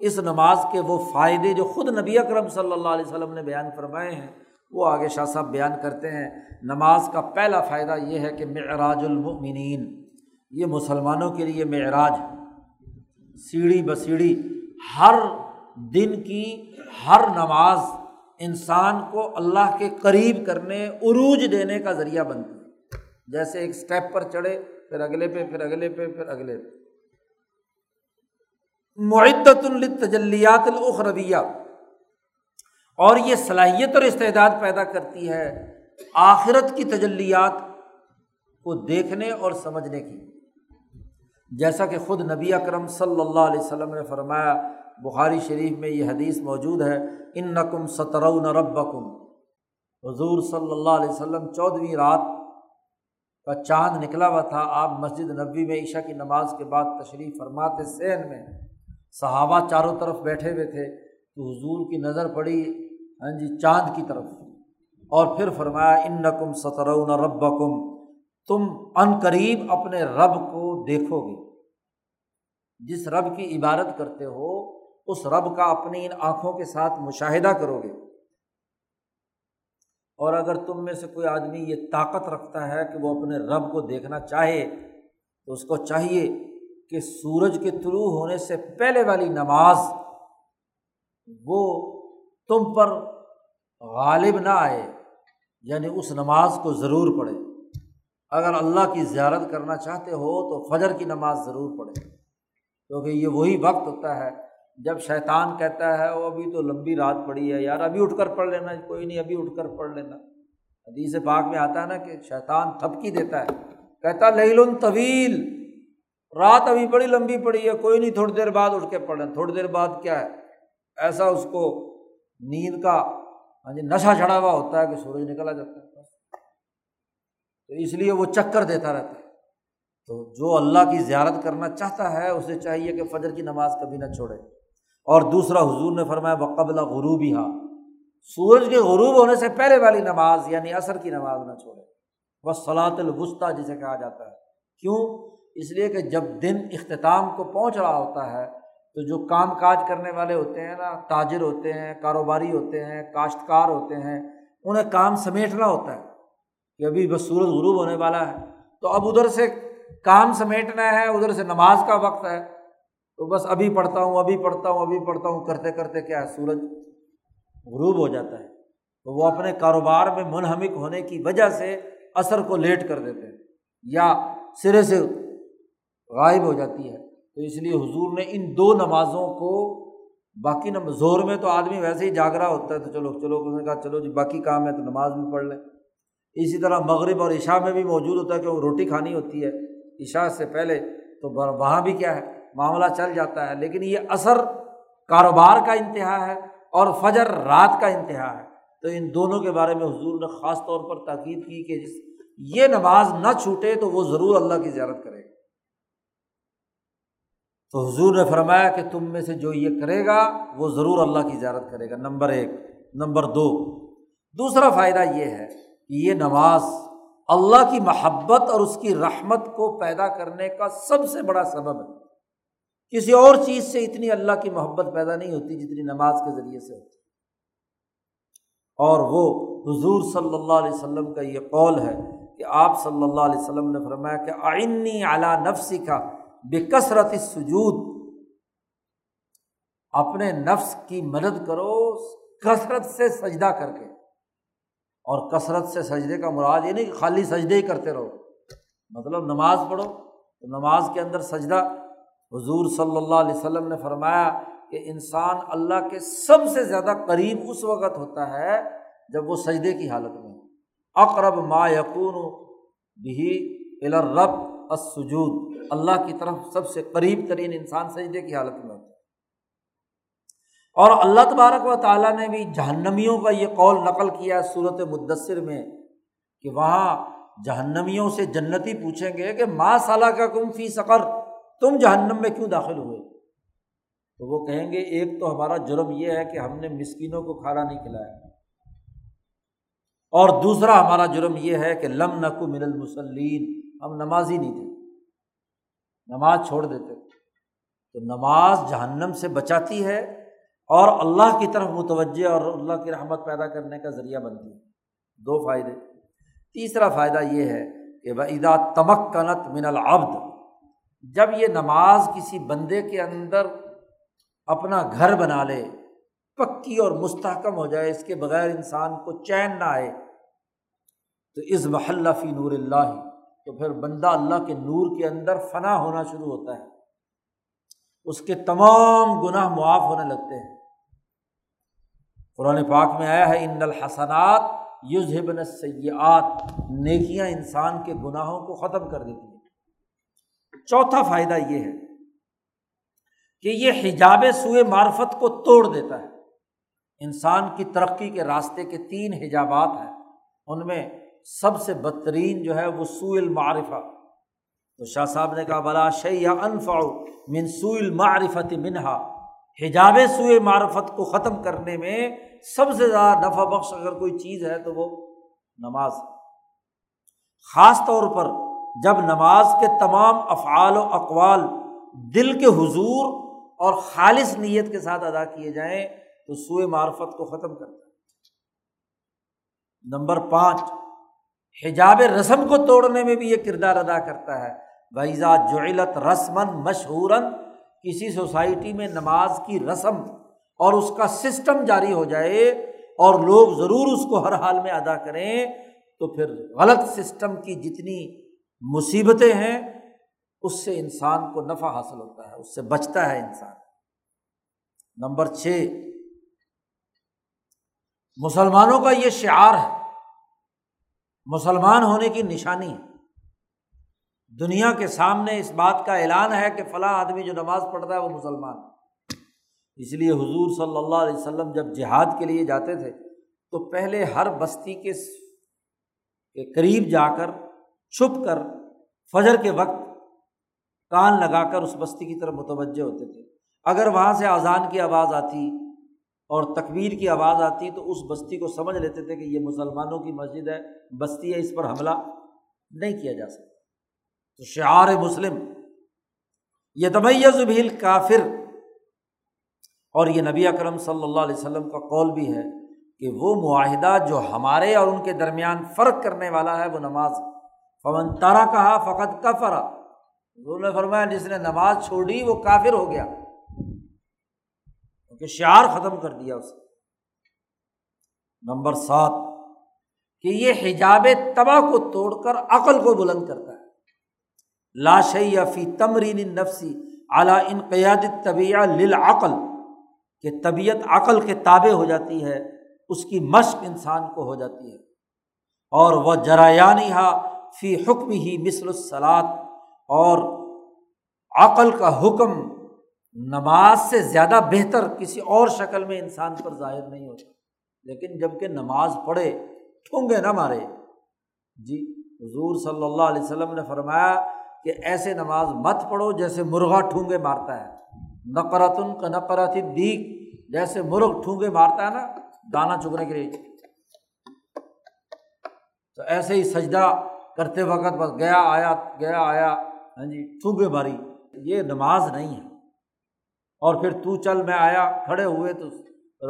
S1: اس نماز کے وہ فائدے جو خود نبی اکرم صلی اللہ علیہ وسلم نے بیان فرمائے ہیں، وہ آگے شاہ صاحب بیان کرتے ہیں۔ نماز کا پہلا فائدہ یہ ہے کہ معراج المؤمنین، یہ مسلمانوں کے لیے معراج سیڑھی بسیڑھی ہر دن کی ہر نماز انسان کو اللہ کے قریب کرنے، عروج دینے کا ذریعہ بنتی ہے۔ جیسے ایک اسٹیپ پر چڑھے، پھر اگلے پہ، پھر اگلے پہ، پھر اگلے پہ۔ معدت التجلیات الاخرویہ۔ اور یہ صلاحیت اور استعداد پیدا کرتی ہے آخرت کی تجلیات کو دیکھنے اور سمجھنے کی۔ جیسا کہ خود نبی اکرم صلی اللہ علیہ وسلم نے فرمایا، بخاری شریف میں یہ حدیث موجود ہے ان نقم سترون ربکم۔ حضور صلی اللہ علیہ وسلم چودھویں رات کا چاند نکلا ہوا تھا، آپ مسجد نبی میں عشاء کی نماز کے بعد تشریف فرماتے سین میں صحابہ چاروں طرف بیٹھے ہوئے تھے تو حضور کی نظر پڑی ہاں جی چاند کی طرف۔ اور پھر فرمایا ان نقم سترون ربکم، تم ان قریب اپنے رب کو دیکھو گے۔ جس رب کی عبادت کرتے ہو، اس رب کا اپنی ان آنکھوں کے ساتھ مشاہدہ کرو گے۔ اور اگر تم میں سے کوئی آدمی یہ طاقت rکھتا ہے کہ وہ اپنے رب کو دیکھنا چاہے، تو اس کو چاہیے۔ کہ سورج کے طلوع ہونے سے پہلے والی نماز وہ تم پر غالب نہ آئے یعنی اس نماز کو ضرور پڑھے۔ اگر اللہ کی زیارت کرنا چاہتے ہو تو فجر کی نماز ضرور پڑھے، کیونکہ یہ وہی وقت ہوتا ہے۔ جب شیطان کہتا ہے وہ ابھی تو لمبی رات پڑی ہے یار، ابھی اٹھ کر پڑھ لینا، کوئی نہیں، ابھی اٹھ کر پڑھ لینا۔ حدیث پاک میں آتا ہے نا کہ شیطان تھپکی دیتا ہے، کہتا لہل طویل رات ابھی بڑی لمبی پڑی ہے، کوئی نہیں، تھوڑی دیر بعد اٹھ کے پڑھ لیں۔ تھوڑی دیر بعد کیا ہے؟ ایسا اس کو نیند کا ہاں جی نشہ چڑھا ہوا ہوتا ہے کہ سورج نکلا جاتا ہے۔ تو اس لیے وہ چکر دیتا رہتا ہے۔ تو جو اللہ کی زیارت کرنا چاہتا ہے، اسے چاہیے کہ فجر کی نماز کبھی نہ چھوڑے۔ اور دوسرا حضور نے فرمایا بقبل غروب ہی ہاں سورج کے غروب ہونے سے پہلے والی نماز یعنی عصر کی نماز نہ چھوڑے۔ بس صلاح الوسطیٰ جسے کہا جاتا ہے۔ کیوں؟ اس لیے کہ جب دن اختتام کو پہنچ رہا ہوتا ہے، تو جو کام کاج کرنے والے ہوتے ہیں نا، تاجر ہوتے ہیں، کاروباری ہوتے ہیں، کاشتکار ہوتے ہیں، انہیں کام سمیٹنا ہوتا ہے کہ ابھی بس سورج غروب ہونے والا ہے۔ تو اب ادھر سے کام سمیٹنا ہے، ادھر سے نماز کا وقت ہے۔ تو بس ابھی پڑھتا ہوں، ابھی پڑھتا ہوں، ابھی پڑھتا ہوں، کرتے کرتے کیا ہے، سورج غروب ہو جاتا ہے۔ تو وہ اپنے کاروبار میں منہمک ہونے کی وجہ سے اثر کو لیٹ کر دیتے ہیں۔ یا سرے سے غائب ہو جاتی ہے۔ تو اس لیے حضور نے ان دو نمازوں کو باقی نم زور میں تو آدمی ویسے ہی جاگ رہا ہوتا ہے تو چلو چلو، اس نے کہا چلو جی باقی کام ہے تو نماز بھی پڑھ لیں۔ اسی طرح مغرب اور عشاء میں بھی موجود ہوتا ہے کہ وہ روٹی کھانی ہوتی ہے۔ عشاء سے پہلے تو وہاں بھی کیا ہے، معاملہ چل جاتا ہے۔ لیکن یہ اثر کاروبار کا انتہا ہے اور فجر رات کا انتہا ہے۔ تو ان دونوں کے بارے میں حضور نے خاص طور پر تاکید کی کہ جس، یہ نماز نہ چھوٹے تو وہ ضرور اللہ کی زیارت کرے۔ گا تو حضور نے فرمایا کہ تم میں سے جو یہ کرے گا، وہ ضرور اللہ کی زیارت کرے گا، نمبر ایک. نمبر دو. دوسرا فائدہ یہ ہے کہ یہ نماز اللہ کی محبت اور اس کی رحمت کو پیدا کرنے کا سب سے بڑا سبب ہے۔ کسی اور چیز سے اتنی اللہ کی محبت پیدا نہیں ہوتی جتنی نماز کے ذریعے سے ہوتی۔ اور وہ حضور صلی اللہ علیہ وسلم کا یہ قول ہے کہ آپ صلی اللہ علیہ وسلم نے فرمایا کہ آئینی اعلیٰ نفسی کا بے کثرت سجود اپنے نفس کی مدد کرو، کثرت سے سجدہ کر کے۔ اور کثرت سے سجدے کا مراد یہ نہیں کہ خالی سجدے ہی کرتے رہو۔ مطلب نماز پڑھو، تو نماز کے اندر سجدہ۔ حضور صلی اللہ علیہ وسلم نے فرمایا کہ انسان اللہ کے سب سے زیادہ قریب اس وقت ہوتا ہے جب وہ سجدے کی حالت میں۔ اقرب ما یقون بھی الرب۔ السجود، اللہ کی طرف سب سے قریب ترین انسان سجدے کی حالت میں ہوتا ہے۔ اور اللہ تبارک و تعالیٰ نے بھی جہنمیوں کا یہ قول نقل کیا صورت مدثر میں کہ وہاں جہنمیوں سے جنتی پوچھیں گے کہ ماں صلاح کا کم فی سقر، تم جہنم میں کیوں داخل ہوئے؟ تو وہ کہیں گے ایک تو ہمارا جرم یہ ہے کہ ہم نے مسکینوں کو کھانا نہیں کھلایا۔ اور دوسرا ہمارا جرم یہ ہے کہ لم نقو من المسلین ہم نمازی نہیں تھے نماز چھوڑ دیتے۔ تو نماز جہنم سے بچاتی ہے اور اللہ کی طرف متوجہ اور اللہ کی رحمت پیدا کرنے کا ذریعہ بنتی ہے۔ دو فائدے۔ تیسرا فائدہ یہ ہے کہ بعیدہ تمکنت من العبد، جب یہ نماز کسی بندے کے اندر اپنا گھر بنا لے، پکی اور مستحکم ہو جائے، اس کے بغیر انسان کو چین نہ آئے، تو اس محلہ فی نور اللہ تو پھر بندہ اللہ کے نور کے اندر فنا ہونا شروع ہوتا ہے۔ اس کے تمام گناہ معاف ہونے لگتے ہیں۔ قرآن پاک میں آیا ہے، ان الحسنات یوزبن سیاحت نیکیاں انسان کے گناہوں کو ختم کر دیتی ہیں۔ چوتھا فائدہ یہ ہے کہ یہ حجاب سوئے معرفت کو توڑ دیتا ہے۔ انسان کی ترقی کے راستے کے تین حجابات ہیں۔ ان میں سب سے بدترین جو ہے وہ سوئل معرفہ تو شاہ صاحب نے کہا بلا شیا انفا من سوئل معرفت منہا حجاب سوئے معرفت کو ختم کرنے میں سب سے زیادہ نفع بخش اگر کوئی چیز ہے تو وہ نماز۔ خاص طور پر جب نماز کے تمام افعال و اقوال دل کے حضور اور خالص نیت کے ساتھ ادا کیے جائیں تو سوئے معرفت کو ختم کرتا ہے۔ نمبر پانچ حجاب رسم کو توڑنے میں بھی یہ کردار ادا کرتا ہے۔ ویزا جعلت رسمن مشہور کسی سوسائٹی میں نماز کی رسم اور اس کا سسٹم جاری ہو جائے اور لوگ ضرور اس کو ہر حال میں ادا کریں، تو پھر غلط سسٹم کی جتنی مصیبتیں ہیں، اس سے انسان کو نفع حاصل ہوتا ہے، اس سے بچتا ہے انسان۔ نمبر چھ، مسلمانوں کا یہ شعار ہے مسلمان ہونے کی نشانی ہے۔ دنیا کے سامنے اس بات کا اعلان ہے کہ فلاں آدمی جو نماز پڑھتا ہے وہ مسلمان۔ اس لیے حضور صلی اللہ علیہ وسلم جب جہاد کے لیے جاتے تھے تو پہلے ہر بستی کے قریب جا کر، چھپ کر فجر کے وقت کان لگا کر اس بستی کی طرف متوجہ ہوتے تھے۔ اگر وہاں سے اذان کی آواز آتی اور تکبیر کی آواز آتی تو اس بستی کو سمجھ لیتے تھے کہ یہ مسلمانوں کی مسجد ہے، بستی ہے، اس پر حملہ نہیں کیا جا سکتا۔ تو شعار مسلم، یہ تمیز بھی کافر اور یہ نبی اکرم صلی اللہ علیہ وسلم کا قول بھی ہے کہ وہ معاہدہ جو ہمارے اور ان کے درمیان فرق کرنے والا ہے، وہ نماز۔ فمن تارا کہا فقط کفرا نے فرمایا، جس نے نماز چھوڑی، وہ کافر ہو گیا۔ کہ شعار ختم کر دیا اسے نمبر سات، کہ یہ حجاب تباہ کو توڑ کر عقل کو بلند کرتا ہے۔ لاش یا فی تمرین نفسی اعلیٰ ان قیاد طبیع للعقل، کہ طبیعت عقل کے تابع ہو جاتی ہے، اس کی مشق انسان کو ہو جاتی ہے۔ اور وہ جرایانی ہا فی حکم ہی مثل الصلاط اور عقل کا حکم نماز سے زیادہ بہتر کسی اور شکل میں انسان پر ظاہر نہیں ہوتا۔ لیکن جبکہ نماز پڑھے، ٹھونگے نہ مارے۔ جی حضور صلی اللہ علیہ وسلم نے فرمایا کہ ایسے نماز مت پڑھو جیسے مرغا ٹھونگے مارتا ہے۔ نقرتن کا نقرت دیگ جیسے مرغ ٹھونگے مارتا ہے نا دانا چگنے کے لیے۔ تو ایسے ہی سجدہ کرتے وقت بس گیا آیا گیا آیا ہاں جی ٹھونگے ماری۔ یہ نماز نہیں ہے۔ اور پھر تو چل میں آیا، کھڑے ہوئے تو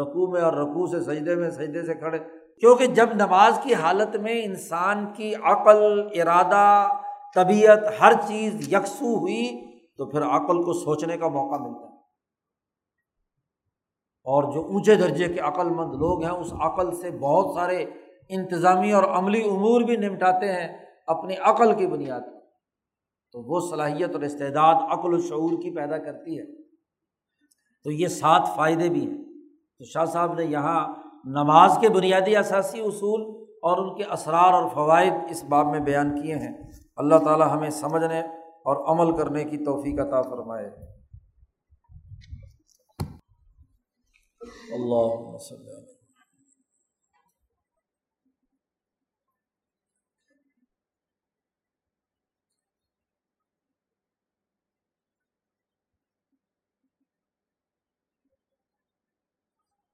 S1: رقو میں اور رقو سے سجدے میں سجدے سے کھڑے۔ کیونکہ جب نماز کی حالت میں انسان کی عقل، ارادہ، طبیعت، ہر چیز یکسو ہوئی، تو پھر عقل کو سوچنے کا موقع ملتا ہے۔ اور جو اونچے درجے کے عقل مند لوگ ہیں، اس عقل سے بہت سارے انتظامی اور عملی امور بھی نمٹاتے ہیں اپنی عقل کی بنیاد۔ تو وہ صلاحیت اور استعداد عقل و شعور کی پیدا کرتی ہے۔ تو یہ سات فائدے بھی ہیں۔ تو شاہ صاحب نے یہاں نماز کے بنیادی اثاثی اصول اور ان کے اسرار اور فوائد اس باب میں بیان کیے ہیں۔ اللہ تعالیٰ ہمیں سمجھنے اور عمل کرنے کی توفیق عطا فرمائے۔ اللہ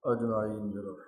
S1: اجمعین برحمتک